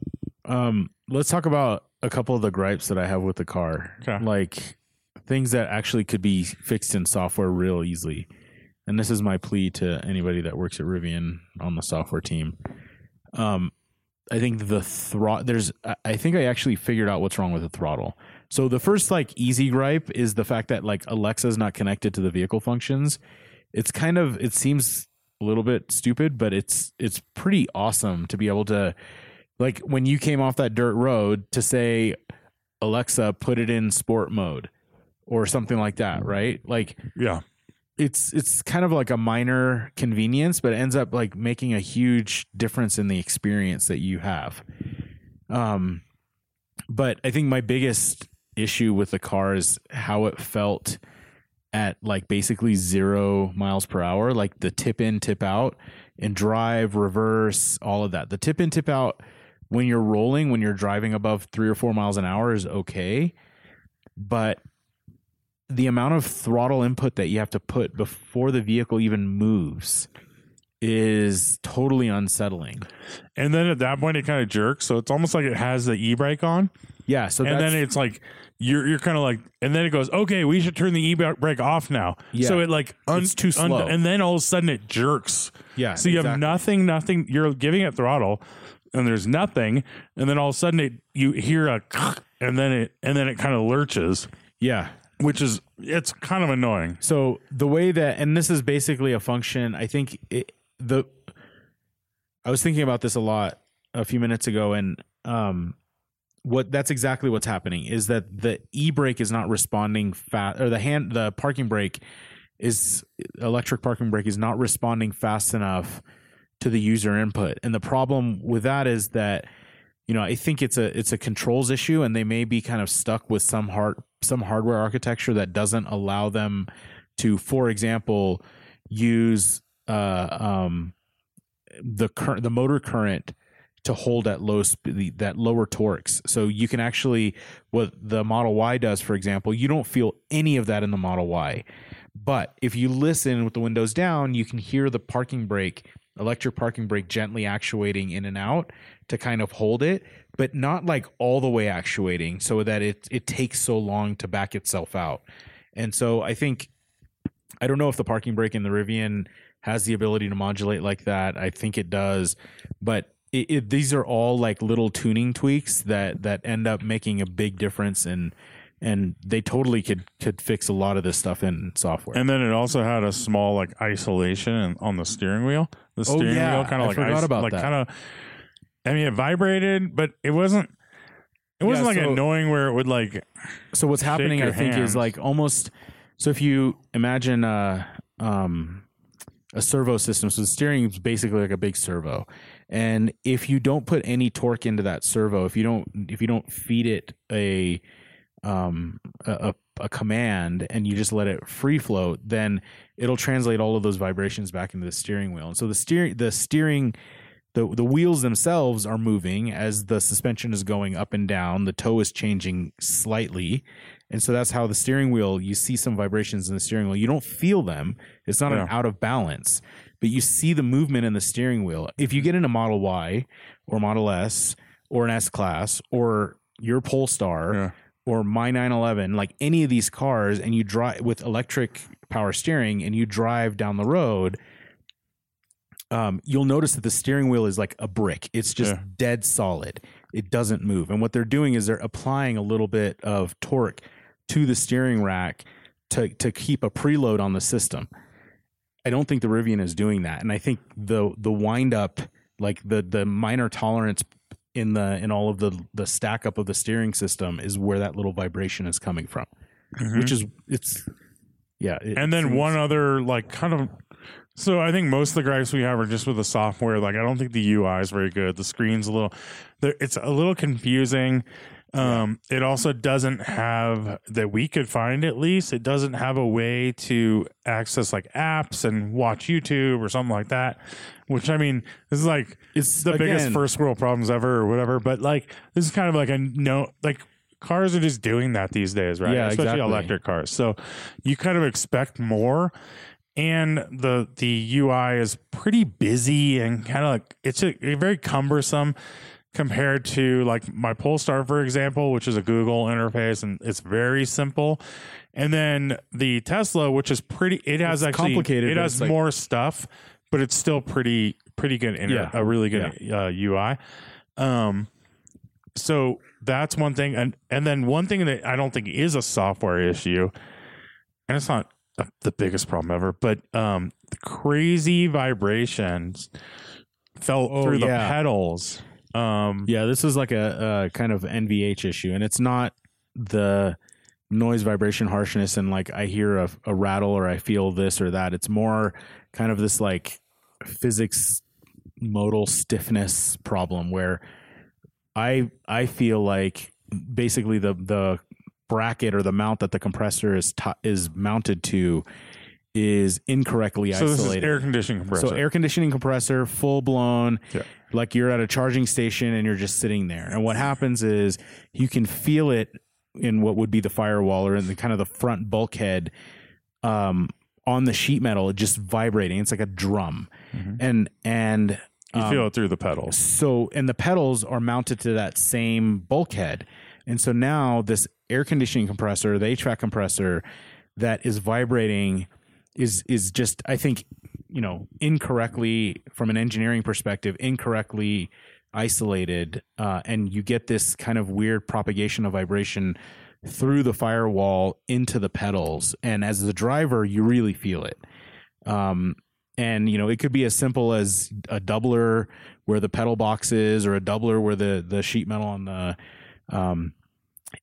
Um, let's talk about a couple of the gripes that I have with the car. Okay. Like things that actually could be fixed in software real easily. And this is my plea to anybody that works at Rivian on the software team. Um, I think the throttle there's I think I actually figured out what's wrong with the throttle. So the first like easy gripe is the fact that like Alexa's not connected to the vehicle functions. It's kind of it seems a little bit stupid, but it's it's pretty awesome to be able to like when you came off that dirt road to say Alexa put it in sport mode or something like that, right? Like Yeah, it's it's kind of like a minor convenience, but it ends up like making a huge difference in the experience that you have. Um, but I think my biggest issue with the car is how it felt at like basically zero miles per hour, like the tip in, tip out, and drive, reverse, all of that. The tip in, tip out when you're rolling, when you're driving above three or four miles an hour is okay, but the amount of throttle input that you have to put before the vehicle even moves is totally unsettling. and then at that point it kind of jerks, so it's almost like it has the e brake on. Yeah, so and then it's like you're you're kind of like, and then it goes, okay, we should turn the e brake off now. Yeah. So it like un- It's too un- slow. and then all of a sudden it jerks. yeah. So you have nothing, nothing. You're giving it throttle, and there's nothing, and then all of a sudden it you hear a, and then it and then it kind of lurches, Yeah. which is it's kind of annoying. So the way that, and this is basically a function. I think it, the. I was thinking about this a lot a few minutes ago, and um, what that's exactly what's happening is that the e brake is not responding fast, or the hand the parking brake is electric parking brake is not responding fast enough to the user input, and the problem with that is that you know I think it's a it's a controls issue, and they may be kind of stuck with some hard some hardware architecture that doesn't allow them to, for example, use uh, um, the current the motor current to hold at low speed that lower torques. So you can actually what the Model Y does, for example, you don't feel any of that in the Model Y. But if you listen with the windows down, you can hear the parking brake, electric parking brake gently actuating in and out to kind of hold it, but not like all the way actuating so that it it takes so long to back itself out. And so I think I don't know if the parking brake in the Rivian has the ability to modulate like that. I think it does, but it, it, these are all like little tuning tweaks that that end up making a big difference and and they totally could could fix a lot of this stuff in software. And then it also had a small like isolation on the steering wheel. The Oh, steering yeah. wheel kind of like forgot about like kind of. I mean, it vibrated, but it wasn't. It wasn't like so- annoying where it would like. so what's happening i think is like almost so if you imagine uh um a servo system so the steering is basically like a big servo and if you don't put any torque into that servo if you don't if you don't feed it a um a, a a command and you just let it free float then it'll translate all of those vibrations back into the steering wheel and so the steering the steering the the wheels themselves are moving as the suspension is going up and down. The toe is changing slightly, and so that's how the steering wheel. You see some vibrations in the steering wheel. You don't feel them. It's not an out of balance, but you see the movement in the steering wheel. If you get in a Model Y or Model S or an S Class or your Polestar Yeah. or my 911, like any of these cars, and you drive with electric power steering and you drive down the road, um, you'll notice that the steering wheel is like a brick. It's just Yeah. dead solid. It doesn't move. And what they're doing is they're applying a little bit of torque to the steering rack to to keep a preload on the system. I don't think the Rivian is doing that, and I think the the wind up, like the the minor tolerance in the in all of the the stack up of the steering system, is where that little vibration is coming from, which is it's yeah. it Mm-hmm. and then seems- one other like kind of so I think most of the gripes we have are just with the software. Like I don't think the UI is very good. The screen's a little, it's a little confusing. Um, it also doesn't have that we could find at least. It doesn't have a way to access like apps and watch YouTube or something like that. Which I mean, this is like It's, the biggest first world problems ever or whatever. But like this is kind of like a no like cars are just doing that these days, right? Yeah, Especially exactly. electric cars. So you kind of expect more. And the the UI is pretty busy and kind of like it's a, very cumbersome compared to like my Polestar, for example, which is a Google interface and it's very simple. And then the Tesla, which is pretty, it has It's actually complicated, It has like- more stuff, but it's still pretty pretty good. Inter- Yeah. a really good uh, UI. Um, so that's one thing, and and then one thing that I don't think is a software issue, and it's not a, the biggest problem ever, but um, the crazy vibrations felt Oh, through the pedals. Um, Yeah, this is like a, a kind of NVH issue, and it's not the noise, vibration, harshness, and like I hear a, a rattle or I feel this or that. It's more kind of this like physics modal stiffness problem where I I feel like basically the the bracket or the mount that the compressor is t- is mounted to is incorrectly so this is air conditioning compressor. So air conditioning compressor, full blown, Yeah. like you're at a charging station and you're just sitting there. And what happens is you can feel it in what would be the firewall or in the kind of the front bulkhead um, on the sheet metal, just vibrating. It's like a drum, and and you um, feel it through the pedals. so and the pedals are mounted to that same bulkhead and so now this air conditioning compressor the hvac compressor that is vibrating is is just i think you know incorrectly from an engineering perspective incorrectly isolated uh, and you get this kind of weird propagation of vibration through the firewall into the pedals. And as the driver you really feel it. Um, and you know it could be as simple as a doubler where the pedal box is or a doubler where the the sheet metal on the um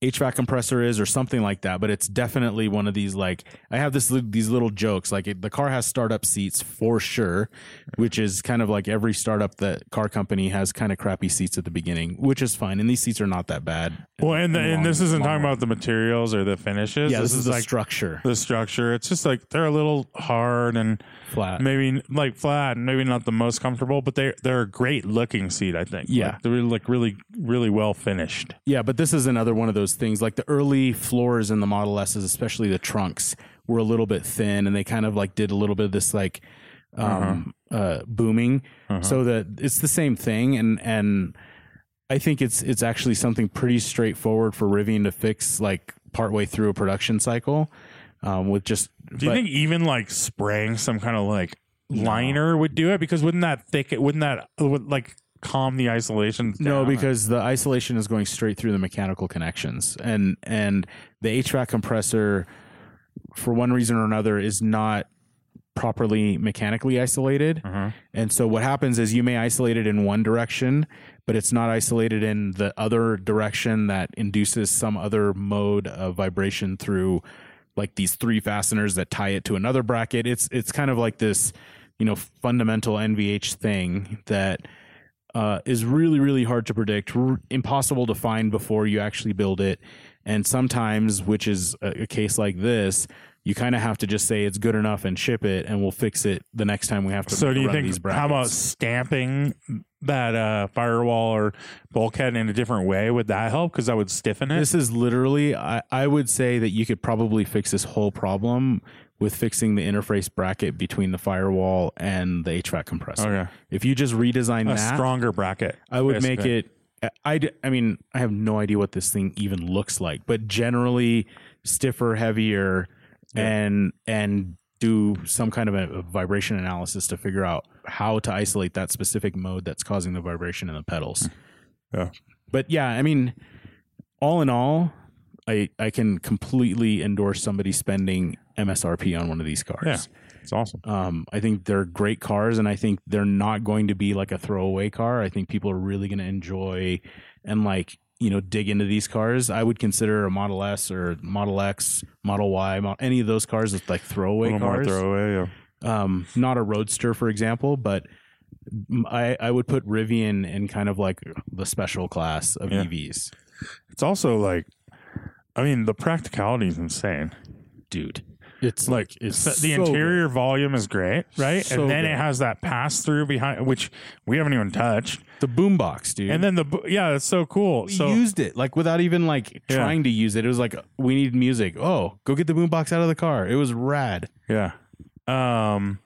HVAC compressor is or something like that but it's definitely one of these like I have this these little jokes like it, the car has startup seats for sure which is kind of like every startup that car company has kind of crappy seats at the beginning which is fine and these seats are not that bad Well, and, the, in and this isn't long talking about the materials or the finishes. yeah this, is, the like structure the structure. It's just like they're a little hard and flat maybe like flat and maybe not the most comfortable, but they they're a great looking seat. I think. Yeah. Like, they're like really really well finished. Yeah, but this is another one of those things. Like the early floors in the Model S's, especially the trunks, were a little bit thin, and they kind of like did a little bit of this like um, uh booming. So that it's the same thing, and and I think it's it's actually something pretty straightforward for Rivian to fix, like partway through a production cycle, um, with just. Do you but- think even like spraying some kind of like liner would do it? Because wouldn't that thick? Wouldn't that like calm the isolation? No, because the isolation is going straight through the mechanical connections, and and the HVAC compressor, for one reason or another, is not properly mechanically isolated. Uh-huh. And so what happens is you may isolate it in one direction, but it's not isolated in the other direction that induces some other mode of vibration through like these three fasteners that tie it to another bracket. It's it's kind of like this, you know, fundamental NVH thing that uh, is really really hard to predict, r- impossible to find before you actually build it, and sometimes, which is a, a case like this, you kind of have to just say it's good enough and ship it, and we'll fix it the next time we have to. So do you think? How about stamping that uh, firewall or bulkhead in a different way? Would that help? Because that would stiffen it. This is literally, I, I would say that you could probably fix this whole problem with fixing the interface bracket between the firewall and the HVAC compressor. Okay. If you just redesign a that, stronger bracket. I would make basically. it. I mean, I have no idea what this thing even looks like, but generally stiffer, heavier, and and do some kind of a, a vibration analysis to figure out how to isolate that specific mode that's causing the vibration in the pedals. Hmm. Yeah. But yeah, I mean, all in all, I I can completely endorse somebody spending MSRP on one of these cars. Yeah. It's awesome. Um, I think they're great cars, and I think they're not going to be like a throwaway car. I think people are really going to enjoy and like you know dig into these cars. I would consider a Model S or Model X, Model Y, mo- any of those cars as like A throwaway more cars. throwaway. Yeah. um, not a Roadster, for example, but I would put Rivian in kind of like the special class of Yeah. EVs, It's also like, I mean, the practicality is insane. dude. It's Like it's the so interior volume is great, right? So and then good. it has that pass through behind, which we haven't even touched. good. the boombox, dude. And then the yeah, it's so cool. we So used it like without even like Yeah. trying to use it. It was like we need music. Oh, go get the boombox out of the car. It was rad. yeah, um,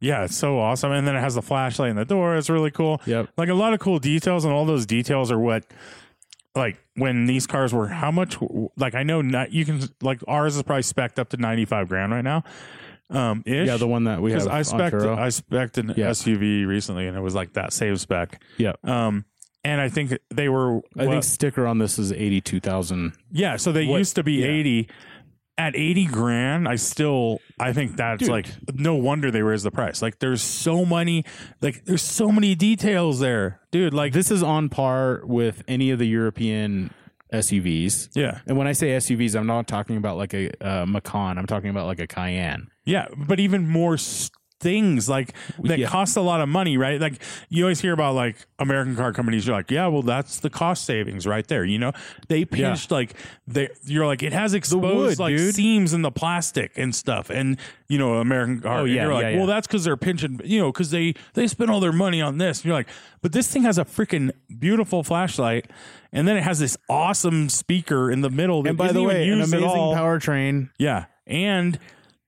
yeah, it's so awesome. And then it has the flashlight in the door. It's really cool. Yep. like a lot of cool details, and all those details are what. Like when these cars were, how much? Like I know not, you can like ours is probably spec'd up to ninety five grand right now. Um, ish. Yeah, the one that we have. I on spec I spec an Yeah. SUV recently, and it was like that same spec. yeah, Um, and I think they were. I what- think sticker on this is eighty two thousand. yeah. So they what- used to be yeah. eighty. At eighty grand, I still I think that's Dude. like no wonder they raised the price. Like there's so many like there's so many details there, dude. Like This is on par with any of the European SUVs. yeah, And when I say SUVs, I'm not talking about like a uh, Macan. I'm talking about like a Cayenne. yeah, but even more things like that Yeah. cost a lot of money, right? Like you always hear about like American car companies. You're like, yeah, well, that's the cost savings right there. You know, they pinched like they. You're like, it has exposed wood, like dude. seams in the plastic and stuff, and you know, American car. Oh, yeah, you're like, yeah, yeah. well, that's because they're pinching. You know, because they they spend all their money on this. And you're like, but this thing has a freaking beautiful flashlight. And then it has this awesome speaker in the middle. That And by the way, an amazing powertrain. Yeah, and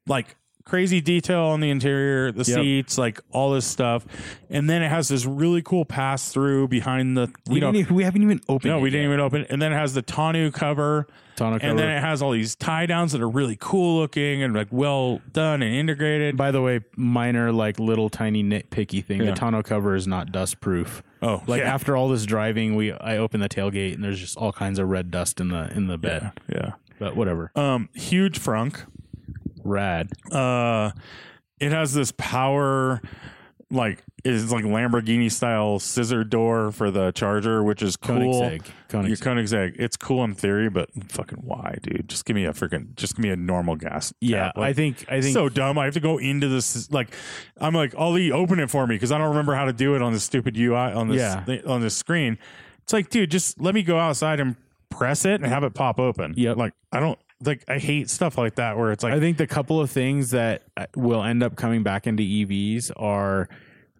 like crazy detail on the interior, the Yep. seats, like all this stuff, and then it has this really cool pass through behind the. We, know, even, we haven't even opened. no, we didn't yet. even open, it. and then it has the tonneau cover, Tonneau cover. and cover. then it has all these tie downs that are really cool looking and like well done and integrated. By the way, minor like little tiny nitpicky thing. Yeah. The tonneau cover is not dust proof. Oh, like yeah. after all this driving, we I open the tailgate and there's just all kinds of red dust in the in the bed. yeah, But whatever. Um, huge frunk. Rad. Uh, it has this power, like it's like Lamborghini style scissor door for the charger, which is cool. Koenigsegg. Your Koenigsegg. It's cool in theory, but fucking why, dude? Just give me a freaking, just give me a normal gas. Yeah. Like, I think I think so dumb. I have to go into this. Like, I'm like, Ollie, open it for me because I don't remember how to do it on this stupid UI on this Yeah. on this screen. It's like, dude, just let me go outside and press it and have it pop open. Yeah, Like, I don't like. I hate stuff like that where it's like, I think the couple of things that uh, will end up coming back into EVs are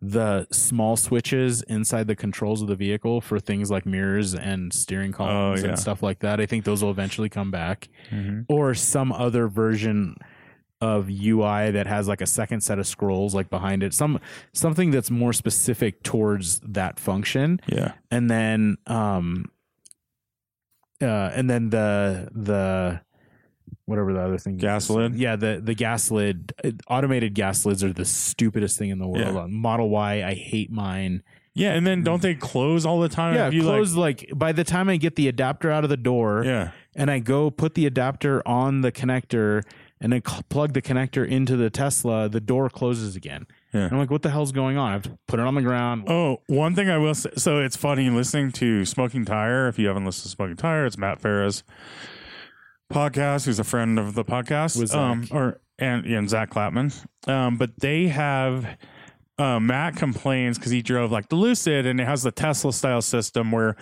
the small switches inside the controls of the vehicle for things like mirrors and steering columns Oh, yeah. and stuff like that. I think those will eventually come back, Mhm. or some other version of UI that has like a second set of scrolls like behind it. Some something that's more specific towards that function yeah, and then um uh and then the the whatever the other thing is. Gas lid? yeah the the gas lid automated gas lids are the stupidest thing in the world Yeah. Model y i hate mine yeah. And then don't they close all the time? yeah If you, like- close like, by the time i get the adapter out of the door yeah. and i go put the adapter on the connector and then cl- plug the connector into the tesla the door closes again Yeah. I'm like what the hell's going on i have to put it on the ground Oh, one thing I will say. So it's funny listening to Smoking Tire. If you haven't listened to Smoking Tire, it's Matt Farah's podcast. Who's a friend of the podcast. Um, or and, and Zack Klapman. Um, but they have uh, Matt complains because he drove like the Lucid and it has the Tesla style system where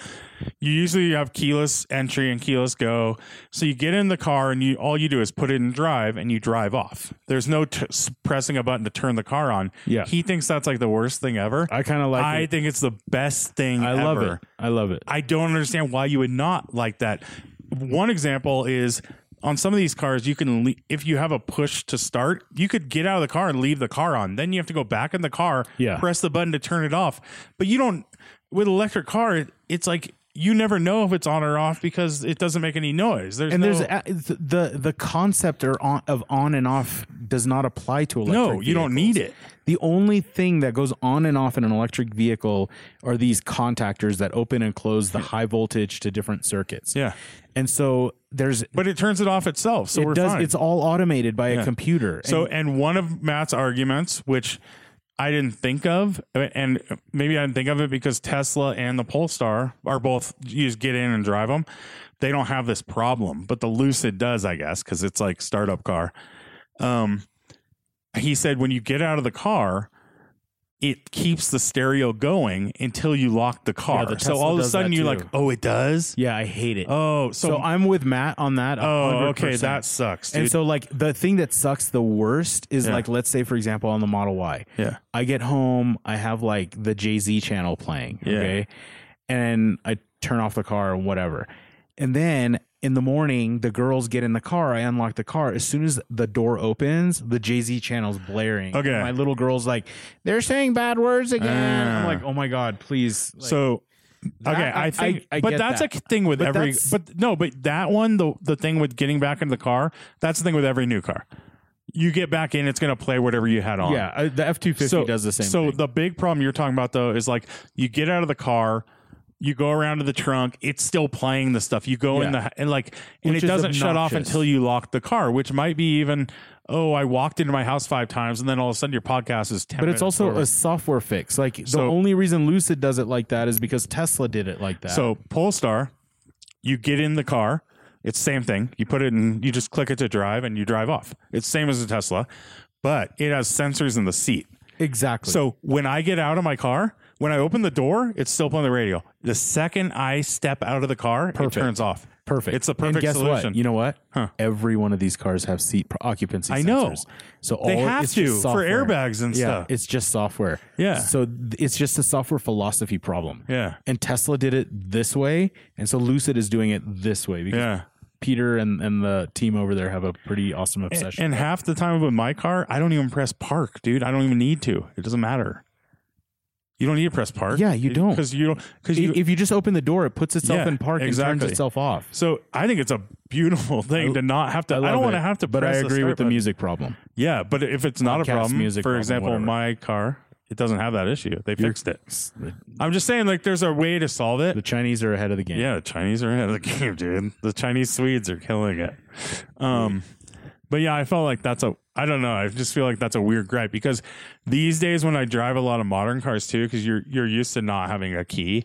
you usually have keyless entry and keyless go. So you get in the car and you all you do is put it in drive and you drive off. There's no t- pressing a button to turn the car on. Yeah. he thinks that's like the worst thing ever. I kind of like I it. think it's the best thing. I love ever. it. I love it. I don't understand why you would not like that. One example is on some of these cars, you can le- if you have a push to start, you could get out of the car and leave the car on. Then you have to go back in the car, Yeah. press the button to turn it off. But you don't with electric car. It's like you never know if it's on or off because it doesn't make any noise. There's and no, there's a, the the concept or on, of on and off does not apply to electric. no, you don't need it. The only thing that goes on and off in an electric vehicle are these contactors that open and close the high voltage to different circuits. Yeah, And so there's but it turns it off itself, so it we're does fine. it's all automated by Yeah. a computer. So, And- and one of Matt's arguments, which I didn't think of, and maybe I didn't think of it because Tesla and the Polestar are both you just get in and drive them. They don't have this problem, but the Lucid does, I guess, because it's like startup car. Um, he said when you get out of the car, it keeps the stereo going until you lock the car. the so all of a sudden you're like, oh, it does. yeah, I hate it. Oh, so, so, I'm with Matt on that. oh, okay, that sucks, dude. And so, like, the thing that sucks the worst is, Yeah. like, let's say, for example, on the Model Y, yeah, I get home, I have like the Jay Z channel playing, Yeah. okay, and I turn off the car or whatever, and then in the morning, the girls get in the car. I unlock the car. As soon as the door opens, the Jay Z channel's blaring. Okay. my little girl's like, they're saying bad words again. I'm Ah. like, oh my god, please. Like, so that- okay, I, I- think, I- I but that's that. a thing with But every. But no, but that one, the the thing with getting back into the car, that's the thing with every new car. You get back in, it's going to play whatever you had on. yeah, uh, the F two fifty does the same. So thing. the big problem you're talking about though is like you get out of the car. You go around to the trunk, it's still playing the stuff. You go in the and like and Which it doesn't shut off until you lock the car, which might be even oh, I walked into my house five times and then all of a sudden your podcast is ten but it's also forward. a software fix. Like the only reason Lucid does it like that is because Tesla did it like that. So Polestar, you get in the car. It's same thing. You put it in. You just click it to drive, and you drive off. It's same as a Tesla, but it has sensors in the seat. exactly. So when I get out of my car, when I open the door, it's still playing the radio. The second I step out of the car, Perfect. it turns off. Perfect. It's the perfect and guess solution. What? You know what? Huh. Every one of these cars have seat occupancy I know. sensors. So all They have to for airbags and yeah, stuff. it's just software. Yeah. So it's just a software philosophy problem. Yeah. And Tesla did it this way, and so Lucid is doing it this way because Yeah. Peter and, and the team over there have a pretty awesome obsession. And half the time with my car, I don't even press park, dude. I don't even need to. It doesn't matter. You don't need to press park. Yeah, you don't. because you don't because you if you just open the door, it puts itself Yeah, in park and exactly. turns itself off. So I think it's a beautiful thing to not have to. I, love don't want to have to. but I agree start with the music problem. Yeah, but if it's not a problem, music for problem, example, whatever. my car, it doesn't have that issue. They fixed it. I'm just saying, like, there's a way to solve it. The. Chinese are ahead of the game. Yeah, the Chinese are ahead of the game, dude. The Chinese Swedes are killing it. Um, but yeah, I felt like that's a. I don't know. I just feel like that's a weird gripe because these days when I drive a lot of modern cars too, because you're you're used to not having a key,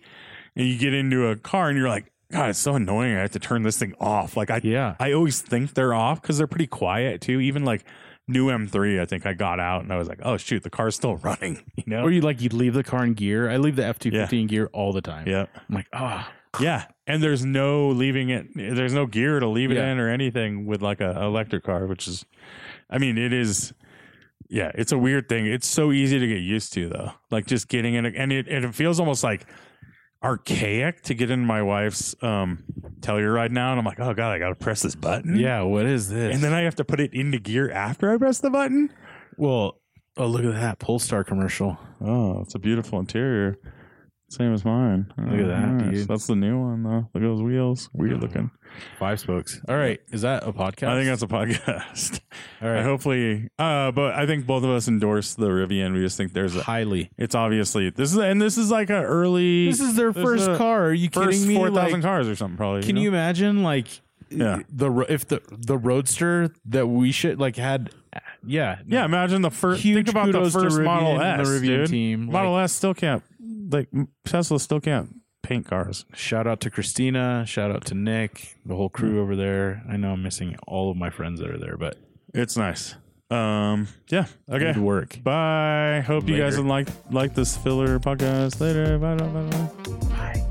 and you get into a car and you're like, God, it's so annoying. I have to turn this thing off. Like I Yeah. I always think they're off because they're pretty quiet too. Even like new M3, I think I got out and I was like, oh shoot, the car's still running. You know? Or you like you'd leave the car in gear. I leave the F two fifty in gear all the time. yeah, I'm like, ah, yeah. And there's no leaving it. There's no gear to leave it Yeah. in or anything with like a electric car, which is, I mean, it is. Yeah, it's a weird thing. It's so easy to get used to though. Like just getting in, a, and it and it feels almost like archaic to get in my wife's um Telluride now, and I'm like, oh god, I got to press this button. yeah. What is this? and then I have to put it into gear after I press the button. well, oh look at that Polestar commercial. Oh, it's a beautiful interior. Same as mine. Look at that, dude. That's the new one though. Look at those wheels. Weird looking. Five spokes. All right, is that a podcast? I think that's a podcast. All right. Hopefully uh but I think both of us endorse the Rivian. We just think there's a Highly. it's obviously this is and this is like a early This is their this first a car. Are you first kidding me? four thousand Like, cars or something probably. can know? you imagine like Yeah. the if the the Roadster that we should like had yeah Yeah, imagine the first. Think about the first Rivian Model S, the Rivian dude. team, Model S still can't like Tesla still can't paint cars. Shout out to Christina. Shout out to Nick, the whole crew over there. I know I'm missing all of my friends that are there, but It's nice. Um, yeah. Okay. Good work. Bye. Hope you guys like like this filler podcast. Later. Bye. Bye. Bye. bye. Bye.